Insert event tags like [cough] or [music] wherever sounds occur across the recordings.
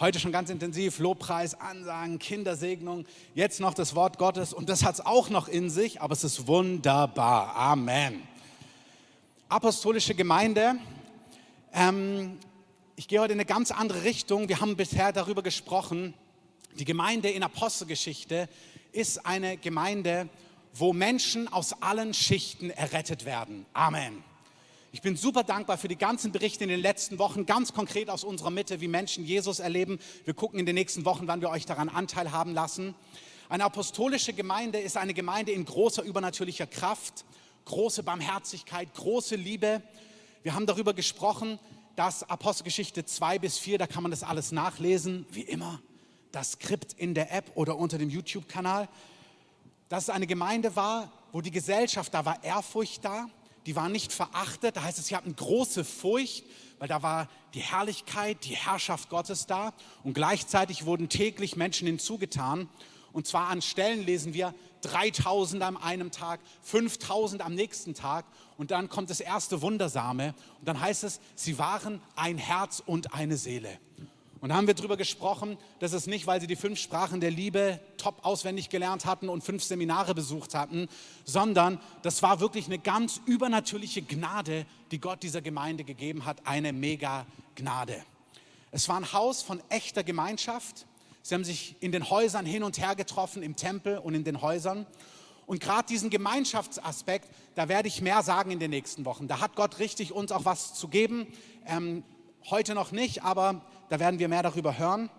heute schon ganz intensiv Lobpreis, Ansagen, Kindersegnung, jetzt noch das Wort Gottes und das hat es auch noch in sich, aber es ist wunderbar. Amen. Apostolische Gemeinde. Ähm, ich gehe heute in eine ganz andere Richtung. Wir haben bisher darüber gesprochen, die Gemeinde in Apostelgeschichte ist eine Gemeinde, wo Menschen aus allen Schichten errettet werden. Amen. Ich bin super dankbar für die ganzen Berichte in den letzten Wochen, ganz konkret aus unserer Mitte, wie Menschen Jesus erleben. Wir gucken in den nächsten Wochen, wann wir euch daran Anteil haben lassen. Eine apostolische Gemeinde ist eine Gemeinde in großer übernatürlicher Kraft, große Barmherzigkeit, große Liebe. Wir haben darüber gesprochen, dass Apostelgeschichte 2 bis 4, da kann man das alles nachlesen, wie immer, das Skript in der App oder unter dem YouTube-Kanal, dass es eine Gemeinde war, wo die Gesellschaft, da war Ehrfurcht da, die waren nicht verachtet. Da heißt es, sie hatten große Furcht, weil da war die Herrlichkeit, die Herrschaft Gottes da. Und gleichzeitig wurden täglich Menschen hinzugetan. Und zwar an Stellen lesen wir 3000 an einem Tag, 5000 am nächsten Tag. Und dann kommt das erste Wundersame. Und dann heißt es, sie waren ein Herz und eine Seele. Und da haben wir darüber gesprochen, dass es nicht, weil sie die fünf Sprachen der Liebe top auswendig gelernt hatten und fünf Seminare besucht hatten, sondern das war wirklich eine ganz übernatürliche Gnade, die Gott dieser Gemeinde gegeben hat, eine mega Gnade. Es war ein Haus von echter Gemeinschaft. Sie haben sich in den Häusern hin und her getroffen, im Tempel und in den Häusern. Und gerade diesen Gemeinschaftsaspekt, da werde ich mehr sagen in den nächsten Wochen. Da hat Gott richtig uns auch was zu geben. Ähm, heute noch nicht, aber da werden wir mehr darüber hören.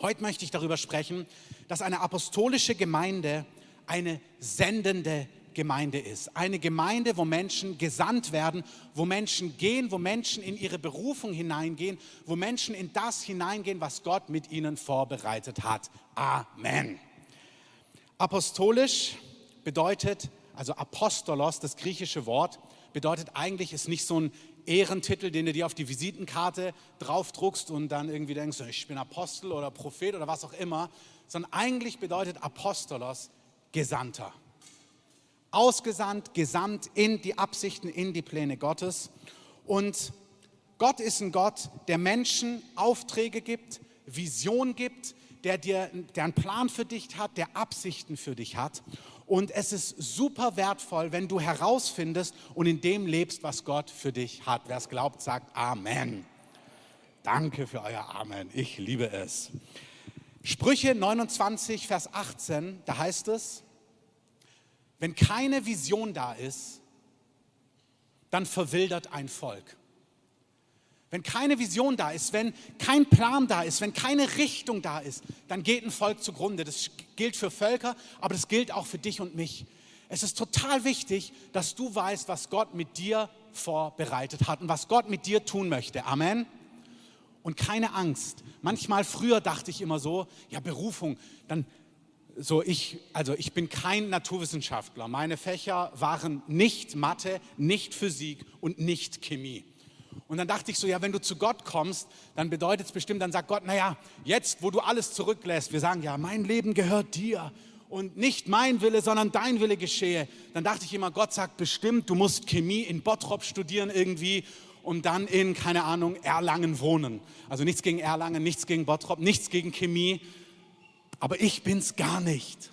Heute möchte ich darüber sprechen, dass eine apostolische Gemeinde eine sendende Gemeinde ist. Eine Gemeinde, wo Menschen gesandt werden, wo Menschen gehen, wo Menschen in ihre Berufung hineingehen, wo Menschen in das hineingehen, was Gott mit ihnen vorbereitet hat. Amen. Apostolisch bedeutet, also Apostolos, das griechische Wort, bedeutet eigentlich, ist nicht so ein Ehrentitel, den du dir auf die Visitenkarte draufdruckst und dann irgendwie denkst, ich bin Apostel oder Prophet oder was auch immer, sondern eigentlich bedeutet Apostolos Gesandter. Ausgesandt, gesandt in die Absichten, in die Pläne Gottes. Und Gott ist ein Gott, der Menschen Aufträge gibt, Vision gibt, der, dir, der einen Plan für dich hat, der Absichten für dich hat. Und es ist super wertvoll, wenn du herausfindest und in dem lebst, was Gott für dich hat. Wer es glaubt, sagt Amen. Danke für euer Amen. Ich liebe es. Sprüche 29, Vers 18, da heißt es, wenn keine Vision da ist, dann verwildert ein Volk. Wenn keine Vision da ist, wenn kein Plan da ist, wenn keine Richtung da ist, dann geht ein Volk zugrunde. Das gilt für Völker, aber das gilt auch für dich und mich. Es ist total wichtig, dass du weißt, was Gott mit dir vorbereitet hat und was Gott mit dir tun möchte. Amen. Und keine Angst. Manchmal früher dachte ich immer so, ja Berufung, dann so ich, also ich bin kein Naturwissenschaftler. Meine Fächer waren nicht Mathe, nicht Physik und nicht Chemie. Und dann dachte ich so, ja, wenn du zu Gott kommst, dann bedeutet es bestimmt, dann sagt Gott, naja, jetzt, wo du alles zurücklässt, wir sagen, ja, mein Leben gehört dir und nicht mein Wille, sondern dein Wille geschehe. Dann dachte ich immer, Gott sagt bestimmt, du musst Chemie in Bottrop studieren irgendwie und dann in, keine Ahnung, Erlangen wohnen. Also nichts gegen Erlangen, nichts gegen Bottrop, nichts gegen Chemie, aber ich bin's gar nicht.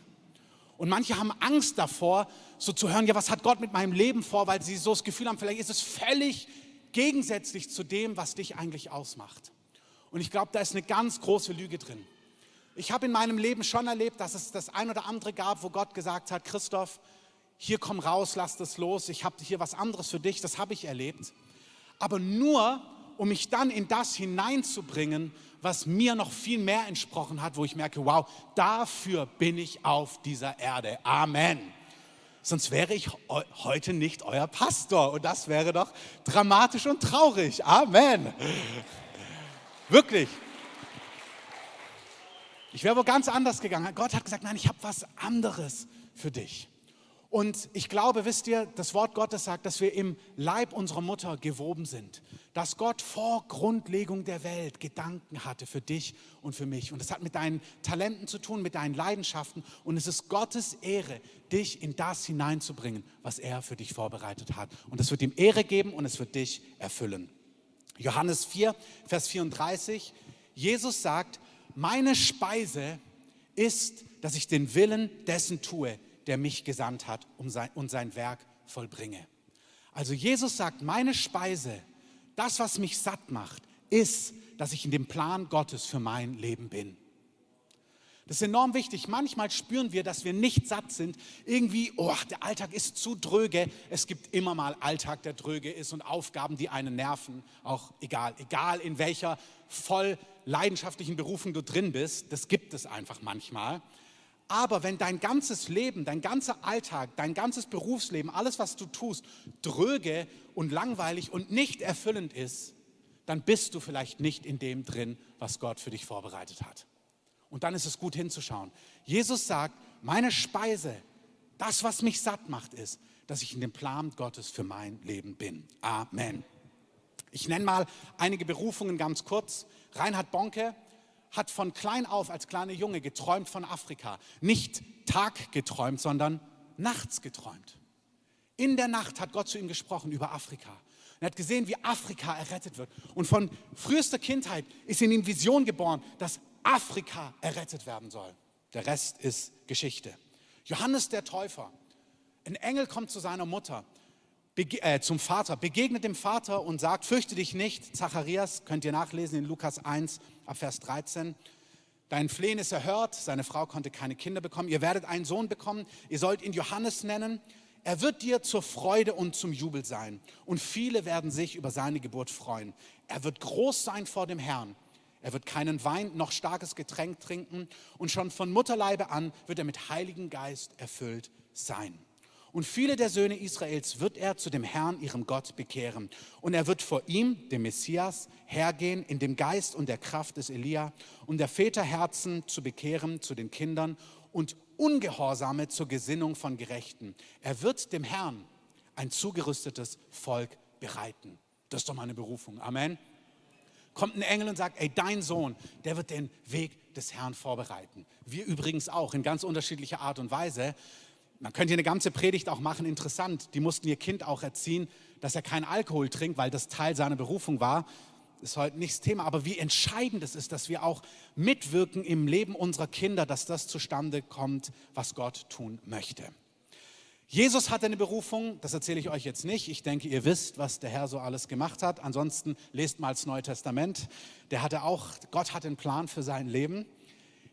Und manche haben Angst davor, so zu hören, ja, was hat Gott mit meinem Leben vor, weil sie so das Gefühl haben, vielleicht ist es völlig gegensätzlich zu dem, was dich eigentlich ausmacht. Und ich glaube, da ist eine ganz große Lüge drin. Ich habe in meinem Leben schon erlebt, dass es das ein oder andere gab, wo Gott gesagt hat, Christoph, hier komm raus, lass das los, ich habe hier was anderes für dich, das habe ich erlebt. Aber nur, um mich dann in das hineinzubringen, was mir noch viel mehr entsprochen hat, wo ich merke, wow, dafür bin ich auf dieser Erde. Amen sonst wäre ich heute nicht euer Pastor. Und das wäre doch dramatisch und traurig. Amen. Wirklich. Ich wäre wohl ganz anders gegangen. Gott hat gesagt, nein, ich habe was anderes für dich. Und ich glaube, wisst ihr, das Wort Gottes sagt, dass wir im Leib unserer Mutter gewoben sind. Dass Gott vor Grundlegung der Welt Gedanken hatte für dich und für mich. Und das hat mit deinen Talenten zu tun, mit deinen Leidenschaften. Und es ist Gottes Ehre, dich in das hineinzubringen, was er für dich vorbereitet hat. Und es wird ihm Ehre geben und es wird dich erfüllen. Johannes 4, Vers 34. Jesus sagt, meine Speise ist, dass ich den Willen dessen tue, der mich gesandt hat um sein, und sein Werk vollbringe. Also Jesus sagt, meine Speise, das, was mich satt macht, ist, dass ich in dem Plan Gottes für mein Leben bin. Das ist enorm wichtig. Manchmal spüren wir, dass wir nicht satt sind. Irgendwie, oh, der Alltag ist zu dröge. Es gibt immer mal Alltag, der dröge ist und Aufgaben, die einen nerven. Auch egal, egal in welcher voll leidenschaftlichen Berufung du drin bist. Das gibt es einfach manchmal. Aber wenn dein ganzes Leben, dein ganzer Alltag, dein ganzes Berufsleben, alles, was du tust, dröge und langweilig und nicht erfüllend ist, dann bist du vielleicht nicht in dem drin, was Gott für dich vorbereitet hat. Und dann ist es gut hinzuschauen. Jesus sagt, meine Speise, das, was mich satt macht, ist, dass ich in dem Plan Gottes für mein Leben bin. Amen. Ich nenne mal einige Berufungen ganz kurz. Reinhard Bonke hat von klein auf als kleiner Junge geträumt von Afrika. Nicht Tag geträumt, sondern nachts geträumt. In der Nacht hat Gott zu ihm gesprochen über Afrika. Er hat gesehen, wie Afrika errettet wird. Und von frühester Kindheit ist in ihm Vision geboren, dass Afrika errettet werden soll. Der Rest ist Geschichte. Johannes der Täufer. Ein Engel kommt zu seiner Mutter, äh, zum Vater, begegnet dem Vater und sagt, fürchte dich nicht, Zacharias, könnt ihr nachlesen in Lukas 1 ab Vers 13. Dein Flehen ist erhört, seine Frau konnte keine Kinder bekommen, ihr werdet einen Sohn bekommen, ihr sollt ihn Johannes nennen. Er wird dir zur Freude und zum Jubel sein und viele werden sich über seine Geburt freuen. Er wird groß sein vor dem Herrn. Er wird keinen Wein noch starkes Getränk trinken und schon von Mutterleibe an wird er mit Heiligen Geist erfüllt sein. Und viele der Söhne Israels wird er zu dem Herrn, ihrem Gott, bekehren. Und er wird vor ihm, dem Messias, hergehen in dem Geist und der Kraft des Elia, um der Väter Herzen zu bekehren zu den Kindern und Ungehorsame zur Gesinnung von Gerechten. Er wird dem Herrn ein zugerüstetes Volk bereiten. Das ist doch meine Berufung. Amen. Kommt ein Engel und sagt, ey, dein Sohn, der wird den Weg des Herrn vorbereiten. Wir übrigens auch in ganz unterschiedlicher Art und Weise. Man könnte hier eine ganze Predigt auch machen, interessant. Die mussten ihr Kind auch erziehen, dass er keinen Alkohol trinkt, weil das Teil seiner Berufung war. Ist heute nicht das Thema, aber wie entscheidend es ist, dass wir auch mitwirken im Leben unserer Kinder, dass das zustande kommt, was Gott tun möchte. Jesus hatte eine Berufung, das erzähle ich euch jetzt nicht. Ich denke, ihr wisst, was der Herr so alles gemacht hat. Ansonsten lest mal das Neue Testament. Der hatte auch, Gott hatte einen Plan für sein Leben.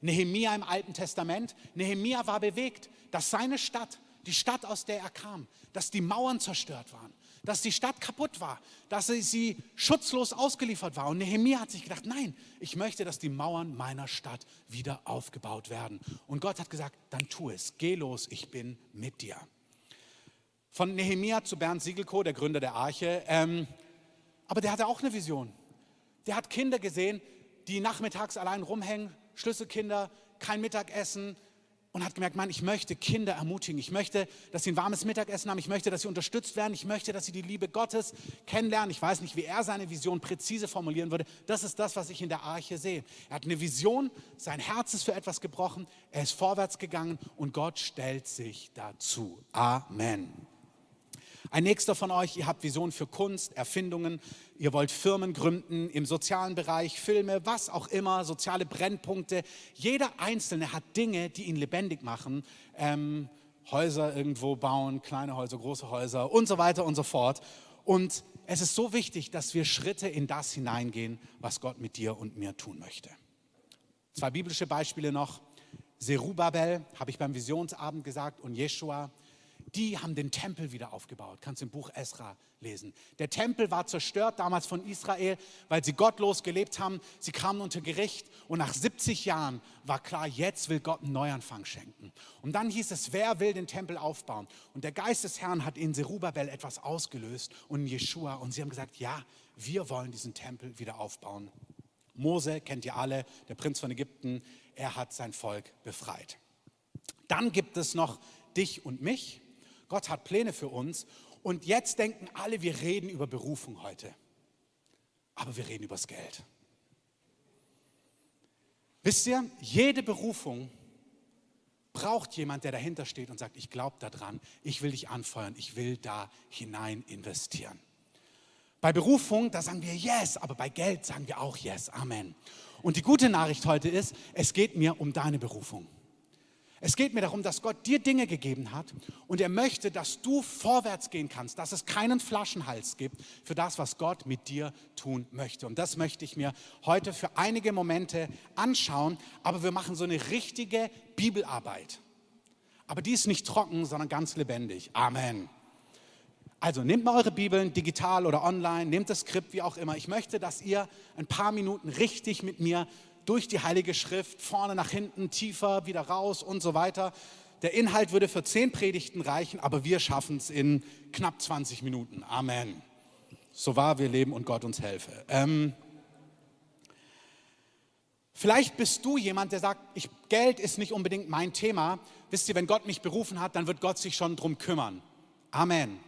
Nehemia im Alten Testament. Nehemia war bewegt dass seine Stadt, die Stadt, aus der er kam, dass die Mauern zerstört waren, dass die Stadt kaputt war, dass sie, schutzlos ausgeliefert war. Und Nehemiah hat sich gedacht, nein, ich möchte, dass die Mauern meiner Stadt wieder aufgebaut werden. Und Gott hat gesagt, dann tu es, geh los, ich bin mit dir. Von Nehemia zu Bernd Siegelko, der Gründer der Arche, ähm, aber der hatte auch eine Vision. Der hat Kinder gesehen, die nachmittags allein rumhängen, Schlüsselkinder, kein Mittagessen, und hat gemerkt, Mann, ich möchte Kinder ermutigen. Ich möchte, dass sie ein warmes Mittagessen haben. Ich möchte, dass sie unterstützt werden. Ich möchte, dass sie die Liebe Gottes kennenlernen. Ich weiß nicht, wie er seine Vision präzise formulieren würde. Das ist das, was ich in der Arche sehe. Er hat eine Vision, sein Herz ist für etwas gebrochen. Er ist vorwärts gegangen und Gott stellt sich dazu. Amen. Ein nächster von euch, ihr habt Visionen für Kunst, Erfindungen, ihr wollt Firmen gründen im sozialen Bereich, Filme, was auch immer, soziale Brennpunkte. Jeder Einzelne hat Dinge, die ihn lebendig machen. Ähm, Häuser irgendwo bauen, kleine Häuser, große Häuser und so weiter und so fort. Und es ist so wichtig, dass wir Schritte in das hineingehen, was Gott mit dir und mir tun möchte. Zwei biblische Beispiele noch. Serubabel, habe ich beim Visionsabend gesagt, und Jeshua die haben den Tempel wieder aufgebaut. Kannst du im Buch Esra lesen. Der Tempel war zerstört damals von Israel, weil sie gottlos gelebt haben. Sie kamen unter Gericht und nach 70 Jahren war klar, jetzt will Gott einen Neuanfang schenken. Und dann hieß es, wer will den Tempel aufbauen? Und der Geist des Herrn hat in Zerubabel etwas ausgelöst und in Jeshua und sie haben gesagt, ja, wir wollen diesen Tempel wieder aufbauen. Mose kennt ihr alle, der Prinz von Ägypten, er hat sein Volk befreit. Dann gibt es noch dich und mich. Gott hat Pläne für uns. Und jetzt denken alle, wir reden über Berufung heute. Aber wir reden über das Geld. Wisst ihr, jede Berufung braucht jemand, der dahinter steht und sagt, ich glaube daran, ich will dich anfeuern, ich will da hinein investieren. Bei Berufung, da sagen wir Yes, aber bei Geld sagen wir auch Yes. Amen. Und die gute Nachricht heute ist, es geht mir um deine Berufung. Es geht mir darum, dass Gott dir Dinge gegeben hat und er möchte, dass du vorwärts gehen kannst, dass es keinen Flaschenhals gibt für das, was Gott mit dir tun möchte. Und das möchte ich mir heute für einige Momente anschauen, aber wir machen so eine richtige Bibelarbeit. Aber die ist nicht trocken, sondern ganz lebendig. Amen. Also nehmt mal eure Bibeln, digital oder online, nehmt das Skript, wie auch immer. Ich möchte, dass ihr ein paar Minuten richtig mit mir durch die Heilige Schrift, vorne nach hinten, tiefer, wieder raus und so weiter. Der Inhalt würde für zehn Predigten reichen, aber wir schaffen es in knapp 20 Minuten. Amen. So wahr wir leben und Gott uns helfe. Ähm, vielleicht bist du jemand, der sagt, ich, Geld ist nicht unbedingt mein Thema. Wisst ihr, wenn Gott mich berufen hat, dann wird Gott sich schon drum kümmern. Amen.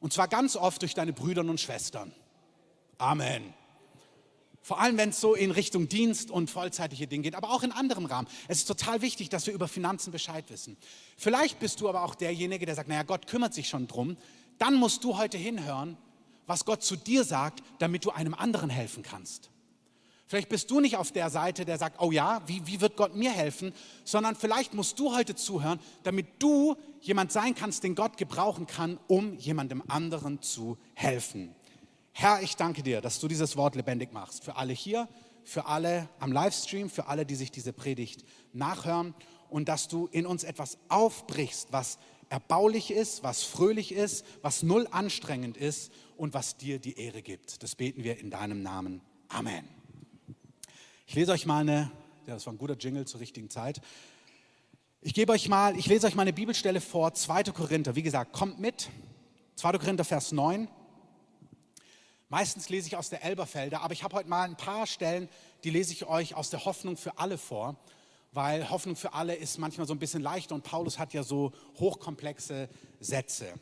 Und zwar ganz oft durch deine Brüder und Schwestern. Amen. Vor allem, wenn es so in Richtung Dienst und vollzeitige Dinge geht, aber auch in anderem Rahmen. Es ist total wichtig, dass wir über Finanzen Bescheid wissen. Vielleicht bist du aber auch derjenige, der sagt, naja, Gott kümmert sich schon drum. Dann musst du heute hinhören, was Gott zu dir sagt, damit du einem anderen helfen kannst. Vielleicht bist du nicht auf der Seite, der sagt, oh ja, wie, wie wird Gott mir helfen, sondern vielleicht musst du heute zuhören, damit du jemand sein kannst, den Gott gebrauchen kann, um jemandem anderen zu helfen. Herr, ich danke dir, dass du dieses Wort lebendig machst. Für alle hier, für alle am Livestream, für alle, die sich diese Predigt nachhören und dass du in uns etwas aufbrichst, was erbaulich ist, was fröhlich ist, was null anstrengend ist und was dir die Ehre gibt. Das beten wir in deinem Namen. Amen. Ich lese euch mal eine, ja, das war ein guter Jingle zur richtigen Zeit. Ich gebe euch mal, ich lese euch mal eine Bibelstelle vor, 2. Korinther. Wie gesagt, kommt mit. 2. Korinther, Vers 9. Meistens lese ich aus der Elberfelder, aber ich habe heute mal ein paar Stellen, die lese ich euch aus der Hoffnung für alle vor, weil Hoffnung für alle ist manchmal so ein bisschen leichter und Paulus hat ja so hochkomplexe Sätze.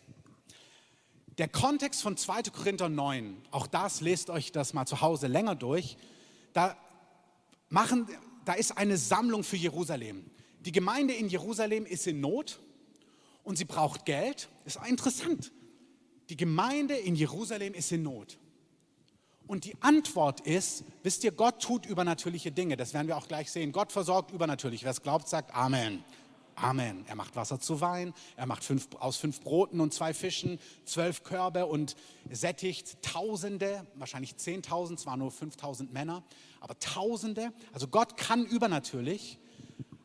Der Kontext von 2. Korinther 9, auch das lest euch das mal zu Hause länger durch, da, machen, da ist eine Sammlung für Jerusalem. Die Gemeinde in Jerusalem ist in Not und sie braucht Geld. Ist interessant. Die Gemeinde in Jerusalem ist in Not. Und die Antwort ist, wisst ihr, Gott tut übernatürliche Dinge. Das werden wir auch gleich sehen. Gott versorgt übernatürlich. Wer es glaubt, sagt Amen. Amen. Er macht Wasser zu Wein. Er macht fünf, aus fünf Broten und zwei Fischen zwölf Körbe und sättigt Tausende, wahrscheinlich Zehntausend, zwar nur 5000 Männer, aber Tausende. Also Gott kann übernatürlich.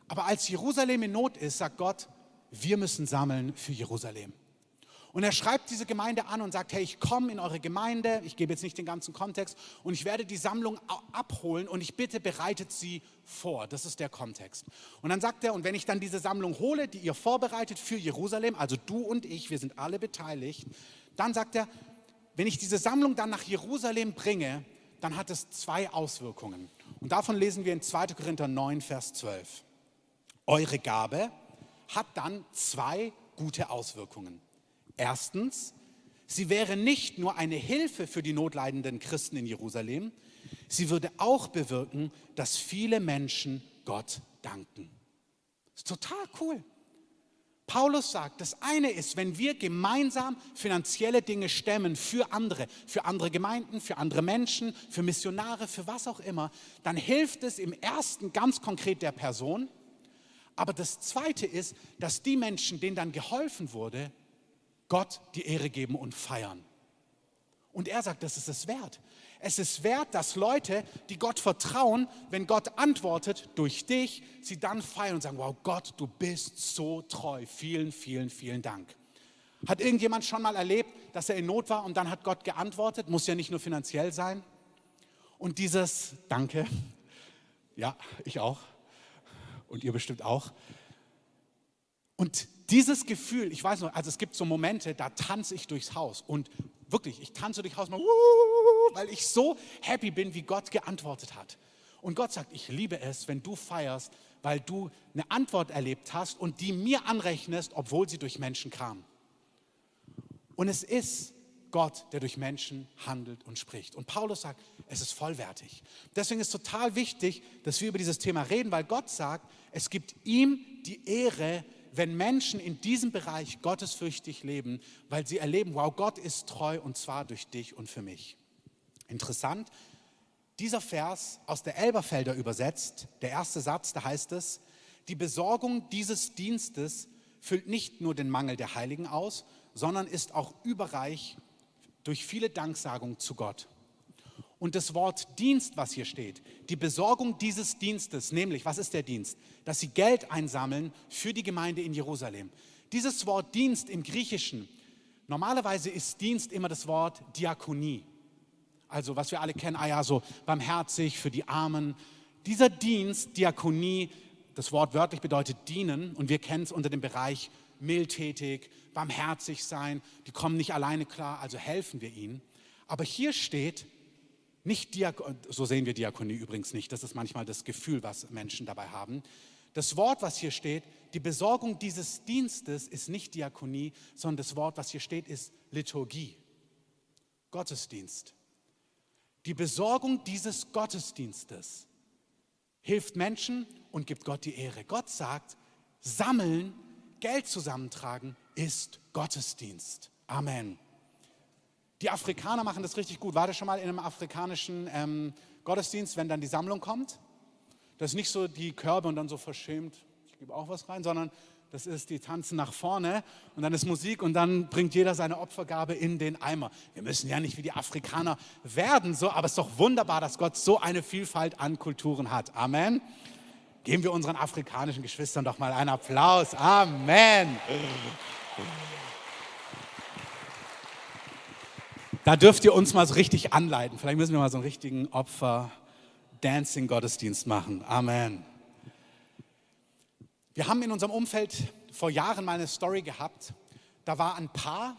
Aber als Jerusalem in Not ist, sagt Gott, wir müssen sammeln für Jerusalem. Und er schreibt diese Gemeinde an und sagt, hey, ich komme in eure Gemeinde, ich gebe jetzt nicht den ganzen Kontext, und ich werde die Sammlung abholen und ich bitte, bereitet sie vor. Das ist der Kontext. Und dann sagt er, und wenn ich dann diese Sammlung hole, die ihr vorbereitet für Jerusalem, also du und ich, wir sind alle beteiligt, dann sagt er, wenn ich diese Sammlung dann nach Jerusalem bringe, dann hat es zwei Auswirkungen. Und davon lesen wir in 2. Korinther 9, Vers 12. Eure Gabe hat dann zwei gute Auswirkungen. Erstens, sie wäre nicht nur eine Hilfe für die notleidenden Christen in Jerusalem, sie würde auch bewirken, dass viele Menschen Gott danken. Ist total cool. Paulus sagt, das eine ist, wenn wir gemeinsam finanzielle Dinge stemmen für andere, für andere Gemeinden, für andere Menschen, für Missionare, für was auch immer, dann hilft es im ersten ganz konkret der Person. Aber das zweite ist, dass die Menschen, denen dann geholfen wurde, Gott die Ehre geben und feiern. Und er sagt, das ist es wert. Es ist wert, dass Leute, die Gott vertrauen, wenn Gott antwortet durch dich, sie dann feiern und sagen, wow Gott, du bist so treu. Vielen, vielen, vielen Dank. Hat irgendjemand schon mal erlebt, dass er in Not war und dann hat Gott geantwortet? Muss ja nicht nur finanziell sein. Und dieses Danke, [laughs] ja, ich auch und ihr bestimmt auch. Und dieses Gefühl, ich weiß noch, also es gibt so Momente, da tanze ich durchs Haus und wirklich, ich tanze durchs Haus, weil ich so happy bin, wie Gott geantwortet hat. Und Gott sagt, ich liebe es, wenn du feierst, weil du eine Antwort erlebt hast und die mir anrechnest, obwohl sie durch Menschen kam. Und es ist Gott, der durch Menschen handelt und spricht. Und Paulus sagt, es ist vollwertig. Deswegen ist total wichtig, dass wir über dieses Thema reden, weil Gott sagt, es gibt ihm die Ehre, wenn Menschen in diesem Bereich gottesfürchtig leben, weil sie erleben, wow, Gott ist treu und zwar durch dich und für mich. Interessant, dieser Vers aus der Elberfelder übersetzt, der erste Satz, da heißt es, die Besorgung dieses Dienstes füllt nicht nur den Mangel der Heiligen aus, sondern ist auch überreich durch viele Danksagungen zu Gott. Und das Wort Dienst, was hier steht, die Besorgung dieses Dienstes, nämlich, was ist der Dienst? Dass sie Geld einsammeln für die Gemeinde in Jerusalem. Dieses Wort Dienst im Griechischen, normalerweise ist Dienst immer das Wort Diakonie. Also, was wir alle kennen, ah ja, so barmherzig für die Armen. Dieser Dienst, Diakonie, das Wort wörtlich bedeutet dienen und wir kennen es unter dem Bereich mildtätig, barmherzig sein. Die kommen nicht alleine klar, also helfen wir ihnen. Aber hier steht, nicht Diakon, so sehen wir Diakonie übrigens nicht, das ist manchmal das Gefühl, was Menschen dabei haben. Das Wort, was hier steht, die Besorgung dieses Dienstes ist nicht Diakonie, sondern das Wort, was hier steht, ist Liturgie, Gottesdienst. Die Besorgung dieses Gottesdienstes hilft Menschen und gibt Gott die Ehre. Gott sagt, sammeln, Geld zusammentragen ist Gottesdienst. Amen. Die Afrikaner machen das richtig gut. War das schon mal in einem afrikanischen ähm, Gottesdienst, wenn dann die Sammlung kommt? Das ist nicht so die Körbe und dann so verschämt, ich gebe auch was rein, sondern das ist, die tanzen nach vorne und dann ist Musik und dann bringt jeder seine Opfergabe in den Eimer. Wir müssen ja nicht wie die Afrikaner werden, so, aber es ist doch wunderbar, dass Gott so eine Vielfalt an Kulturen hat. Amen. Geben wir unseren afrikanischen Geschwistern doch mal einen Applaus. Amen. Da dürft ihr uns mal so richtig anleiten. Vielleicht müssen wir mal so einen richtigen Opfer-Dancing-Gottesdienst machen. Amen. Wir haben in unserem Umfeld vor Jahren mal eine Story gehabt. Da war ein Paar,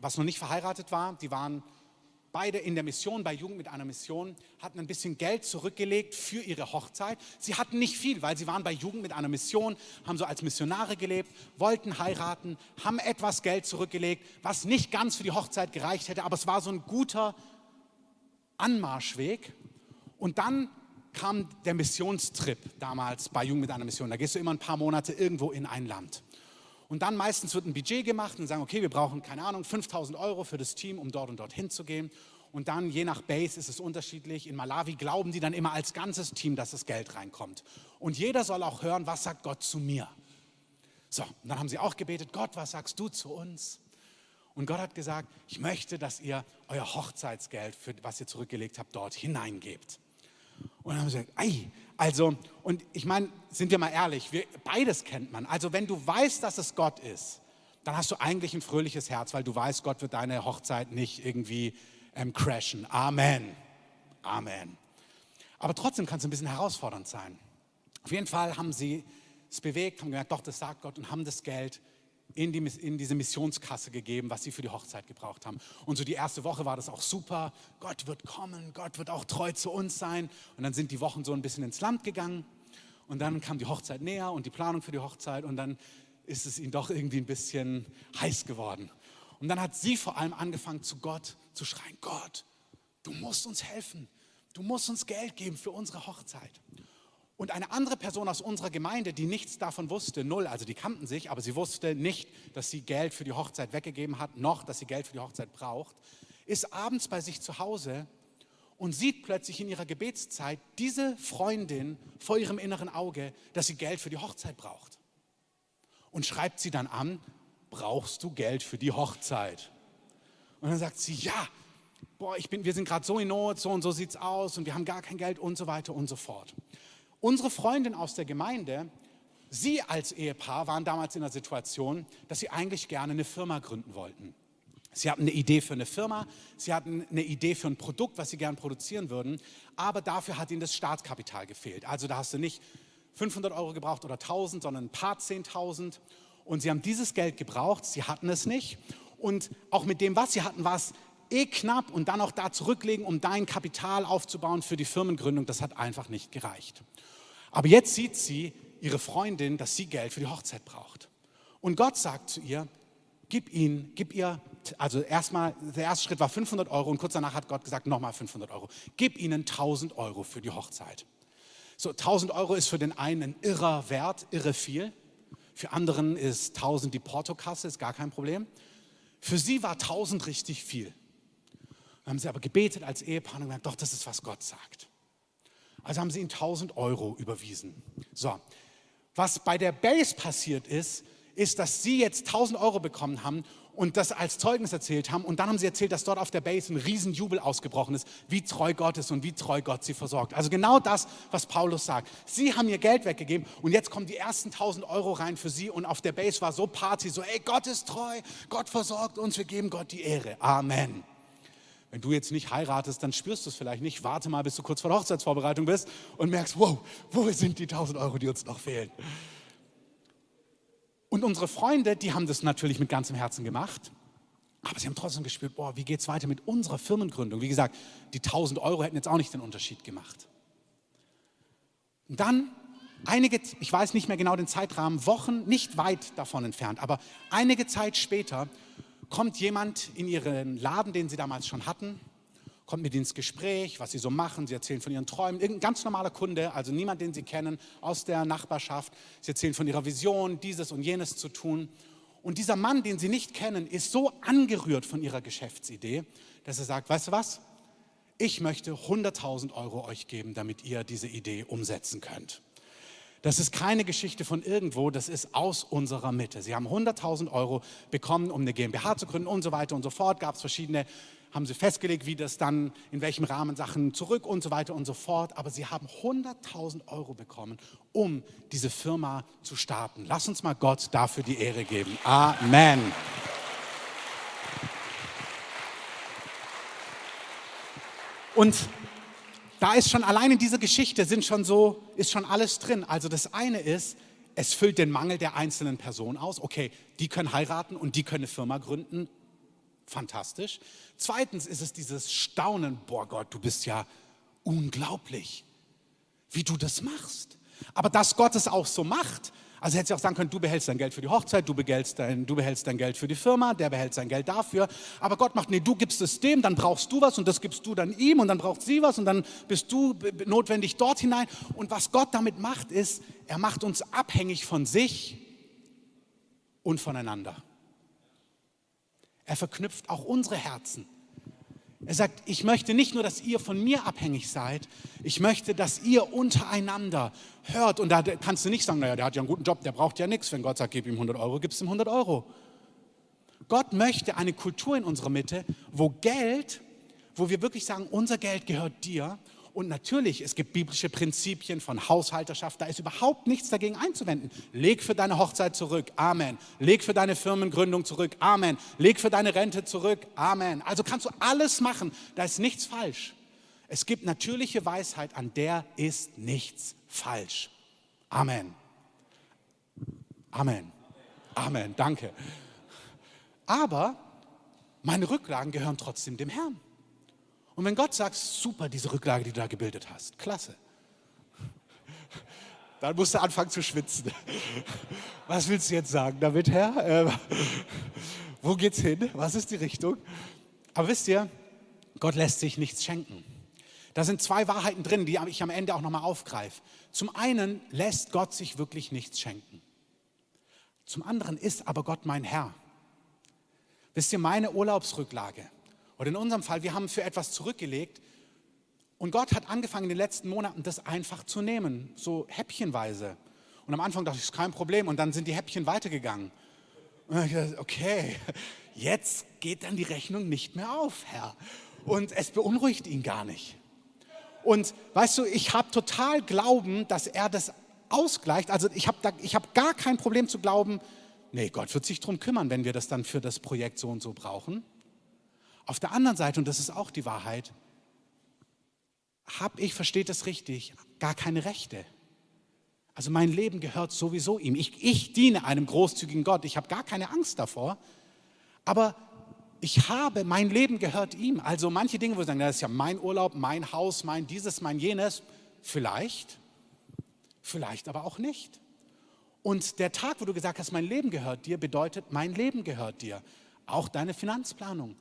was noch nicht verheiratet war. Die waren beide in der Mission, bei Jugend mit einer Mission, hatten ein bisschen Geld zurückgelegt für ihre Hochzeit. Sie hatten nicht viel, weil sie waren bei Jugend mit einer Mission, haben so als Missionare gelebt, wollten heiraten, haben etwas Geld zurückgelegt, was nicht ganz für die Hochzeit gereicht hätte, aber es war so ein guter Anmarschweg. Und dann kam der Missionstrip damals bei Jugend mit einer Mission. Da gehst du immer ein paar Monate irgendwo in ein Land. Und dann meistens wird ein Budget gemacht und sagen, okay, wir brauchen, keine Ahnung, 5000 Euro für das Team, um dort und dort hinzugehen. Und dann, je nach Base, ist es unterschiedlich. In Malawi glauben die dann immer als ganzes Team, dass das Geld reinkommt. Und jeder soll auch hören, was sagt Gott zu mir. So, und dann haben sie auch gebetet, Gott, was sagst du zu uns? Und Gott hat gesagt, ich möchte, dass ihr euer Hochzeitsgeld, für was ihr zurückgelegt habt, dort hineingebt. Und dann haben sie gesagt, ei, also, und ich meine, sind wir mal ehrlich, wir, beides kennt man. Also wenn du weißt, dass es Gott ist, dann hast du eigentlich ein fröhliches Herz, weil du weißt, Gott wird deine Hochzeit nicht irgendwie ähm, crashen. Amen. Amen. Aber trotzdem kann es ein bisschen herausfordernd sein. Auf jeden Fall haben sie es bewegt, haben gemerkt, doch, das sagt Gott und haben das Geld in, die, in diese Missionskasse gegeben, was sie für die Hochzeit gebraucht haben. Und so die erste Woche war das auch super. Gott wird kommen, Gott wird auch treu zu uns sein. Und dann sind die Wochen so ein bisschen ins Land gegangen. Und dann kam die Hochzeit näher und die Planung für die Hochzeit. Und dann ist es ihnen doch irgendwie ein bisschen heiß geworden. Und dann hat sie vor allem angefangen, zu Gott zu schreien: Gott, du musst uns helfen. Du musst uns Geld geben für unsere Hochzeit. Und eine andere Person aus unserer Gemeinde, die nichts davon wusste, null, also die kannten sich, aber sie wusste nicht, dass sie Geld für die Hochzeit weggegeben hat, noch, dass sie Geld für die Hochzeit braucht, ist abends bei sich zu Hause und sieht plötzlich in ihrer Gebetszeit diese Freundin vor ihrem inneren Auge, dass sie Geld für die Hochzeit braucht. Und schreibt sie dann an, brauchst du Geld für die Hochzeit? Und dann sagt sie, ja, boah, ich bin, wir sind gerade so in Not, so und so sieht es aus und wir haben gar kein Geld und so weiter und so fort. Unsere Freundin aus der Gemeinde, sie als Ehepaar waren damals in der Situation, dass sie eigentlich gerne eine Firma gründen wollten. Sie hatten eine Idee für eine Firma, sie hatten eine Idee für ein Produkt, was sie gern produzieren würden, aber dafür hat ihnen das Startkapital gefehlt. Also da hast du nicht 500 Euro gebraucht oder 1000, sondern ein paar 10.000. Und sie haben dieses Geld gebraucht, sie hatten es nicht. Und auch mit dem, was sie hatten, war es eh knapp und dann auch da zurücklegen, um dein Kapital aufzubauen für die Firmengründung, das hat einfach nicht gereicht. Aber jetzt sieht sie ihre Freundin, dass sie Geld für die Hochzeit braucht. Und Gott sagt zu ihr, gib ihn, gib ihr, also erstmal, der erste Schritt war 500 Euro und kurz danach hat Gott gesagt, nochmal 500 Euro. Gib ihnen 1000 Euro für die Hochzeit. So, 1000 Euro ist für den einen ein irrer Wert, irre viel. Für anderen ist 1000 die Portokasse, ist gar kein Problem. Für sie war 1000 richtig viel. Dann haben sie aber gebetet als Ehepaar und gesagt, doch, das ist, was Gott sagt. Also haben sie ihnen 1000 Euro überwiesen. So, was bei der Base passiert ist, ist, dass sie jetzt 1000 Euro bekommen haben und das als Zeugnis erzählt haben. Und dann haben sie erzählt, dass dort auf der Base ein Riesenjubel ausgebrochen ist, wie treu Gott ist und wie treu Gott sie versorgt. Also genau das, was Paulus sagt. Sie haben ihr Geld weggegeben und jetzt kommen die ersten 1000 Euro rein für sie und auf der Base war so Party, so, ey, Gott ist treu, Gott versorgt uns, wir geben Gott die Ehre. Amen. Wenn du jetzt nicht heiratest, dann spürst du es vielleicht nicht. Warte mal, bis du kurz vor der Hochzeitsvorbereitung bist und merkst, wow, wo sind die 1000 Euro, die uns noch fehlen? Und unsere Freunde, die haben das natürlich mit ganzem Herzen gemacht. Aber sie haben trotzdem gespürt, boah, wie geht es weiter mit unserer Firmengründung? Wie gesagt, die 1000 Euro hätten jetzt auch nicht den Unterschied gemacht. Und dann einige, ich weiß nicht mehr genau den Zeitrahmen, Wochen, nicht weit davon entfernt, aber einige Zeit später kommt jemand in ihren Laden, den sie damals schon hatten, kommt mit ins Gespräch, was sie so machen. Sie erzählen von ihren Träumen. Irgendein ganz normaler Kunde, also niemand, den sie kennen aus der Nachbarschaft. Sie erzählen von ihrer Vision, dieses und jenes zu tun. Und dieser Mann, den sie nicht kennen, ist so angerührt von ihrer Geschäftsidee, dass er sagt, weißt du was? Ich möchte 100.000 Euro euch geben, damit ihr diese Idee umsetzen könnt. Das ist keine Geschichte von irgendwo, das ist aus unserer Mitte. Sie haben 100.000 Euro bekommen, um eine GmbH zu gründen und so weiter und so fort. Gab es verschiedene haben sie festgelegt, wie das dann, in welchem Rahmen Sachen zurück und so weiter und so fort. Aber sie haben 100.000 Euro bekommen, um diese Firma zu starten. Lass uns mal Gott dafür die Ehre geben. Amen. Und da ist schon allein in dieser Geschichte sind schon so, ist schon alles drin. Also das eine ist, es füllt den Mangel der einzelnen Person aus. Okay, die können heiraten und die können eine Firma gründen fantastisch. Zweitens ist es dieses Staunen, boah Gott, du bist ja unglaublich, wie du das machst. Aber dass Gott es auch so macht, also hätte sie auch sagen können, du behältst dein Geld für die Hochzeit, du behältst, dein, du behältst dein Geld für die Firma, der behält sein Geld dafür. Aber Gott macht, nee, du gibst es dem, dann brauchst du was und das gibst du dann ihm und dann braucht sie was und dann bist du notwendig dort hinein. Und was Gott damit macht, ist, er macht uns abhängig von sich und voneinander. Er verknüpft auch unsere Herzen. Er sagt, ich möchte nicht nur, dass ihr von mir abhängig seid, ich möchte, dass ihr untereinander hört. Und da kannst du nicht sagen, naja, der hat ja einen guten Job, der braucht ja nichts. Wenn Gott sagt, gib ihm 100 Euro, gibst ihm 100 Euro. Gott möchte eine Kultur in unserer Mitte, wo Geld, wo wir wirklich sagen, unser Geld gehört dir und natürlich, es gibt biblische Prinzipien von Haushalterschaft, da ist überhaupt nichts dagegen einzuwenden. Leg für deine Hochzeit zurück, Amen. Leg für deine Firmengründung zurück, Amen. Leg für deine Rente zurück, Amen. Also kannst du alles machen, da ist nichts falsch. Es gibt natürliche Weisheit, an der ist nichts falsch. Amen. Amen. Amen, danke. Aber meine Rücklagen gehören trotzdem dem Herrn. Und wenn Gott sagt, super, diese Rücklage, die du da gebildet hast, klasse, [laughs] dann musst du anfangen zu schwitzen. [laughs] Was willst du jetzt sagen damit, Herr? Äh, [laughs] wo geht's hin? Was ist die Richtung? Aber wisst ihr, Gott lässt sich nichts schenken. Da sind zwei Wahrheiten drin, die ich am Ende auch nochmal aufgreife. Zum einen lässt Gott sich wirklich nichts schenken. Zum anderen ist aber Gott mein Herr. Wisst ihr, meine Urlaubsrücklage, oder in unserem Fall, wir haben für etwas zurückgelegt und Gott hat angefangen in den letzten Monaten das einfach zu nehmen, so häppchenweise. Und am Anfang dachte ich, ist kein Problem und dann sind die Häppchen weitergegangen. Und ich dachte, okay, jetzt geht dann die Rechnung nicht mehr auf, Herr. Und es beunruhigt ihn gar nicht. Und weißt du, ich habe total Glauben, dass er das ausgleicht. Also ich habe hab gar kein Problem zu glauben, nee, Gott wird sich darum kümmern, wenn wir das dann für das Projekt so und so brauchen. Auf der anderen Seite, und das ist auch die Wahrheit, habe ich, versteht das richtig, gar keine Rechte. Also mein Leben gehört sowieso ihm. Ich, ich diene einem großzügigen Gott. Ich habe gar keine Angst davor. Aber ich habe, mein Leben gehört ihm. Also manche Dinge, wo wir sagen, das ist ja mein Urlaub, mein Haus, mein dieses, mein jenes. Vielleicht, vielleicht aber auch nicht. Und der Tag, wo du gesagt hast, mein Leben gehört dir, bedeutet, mein Leben gehört dir. Auch deine Finanzplanung,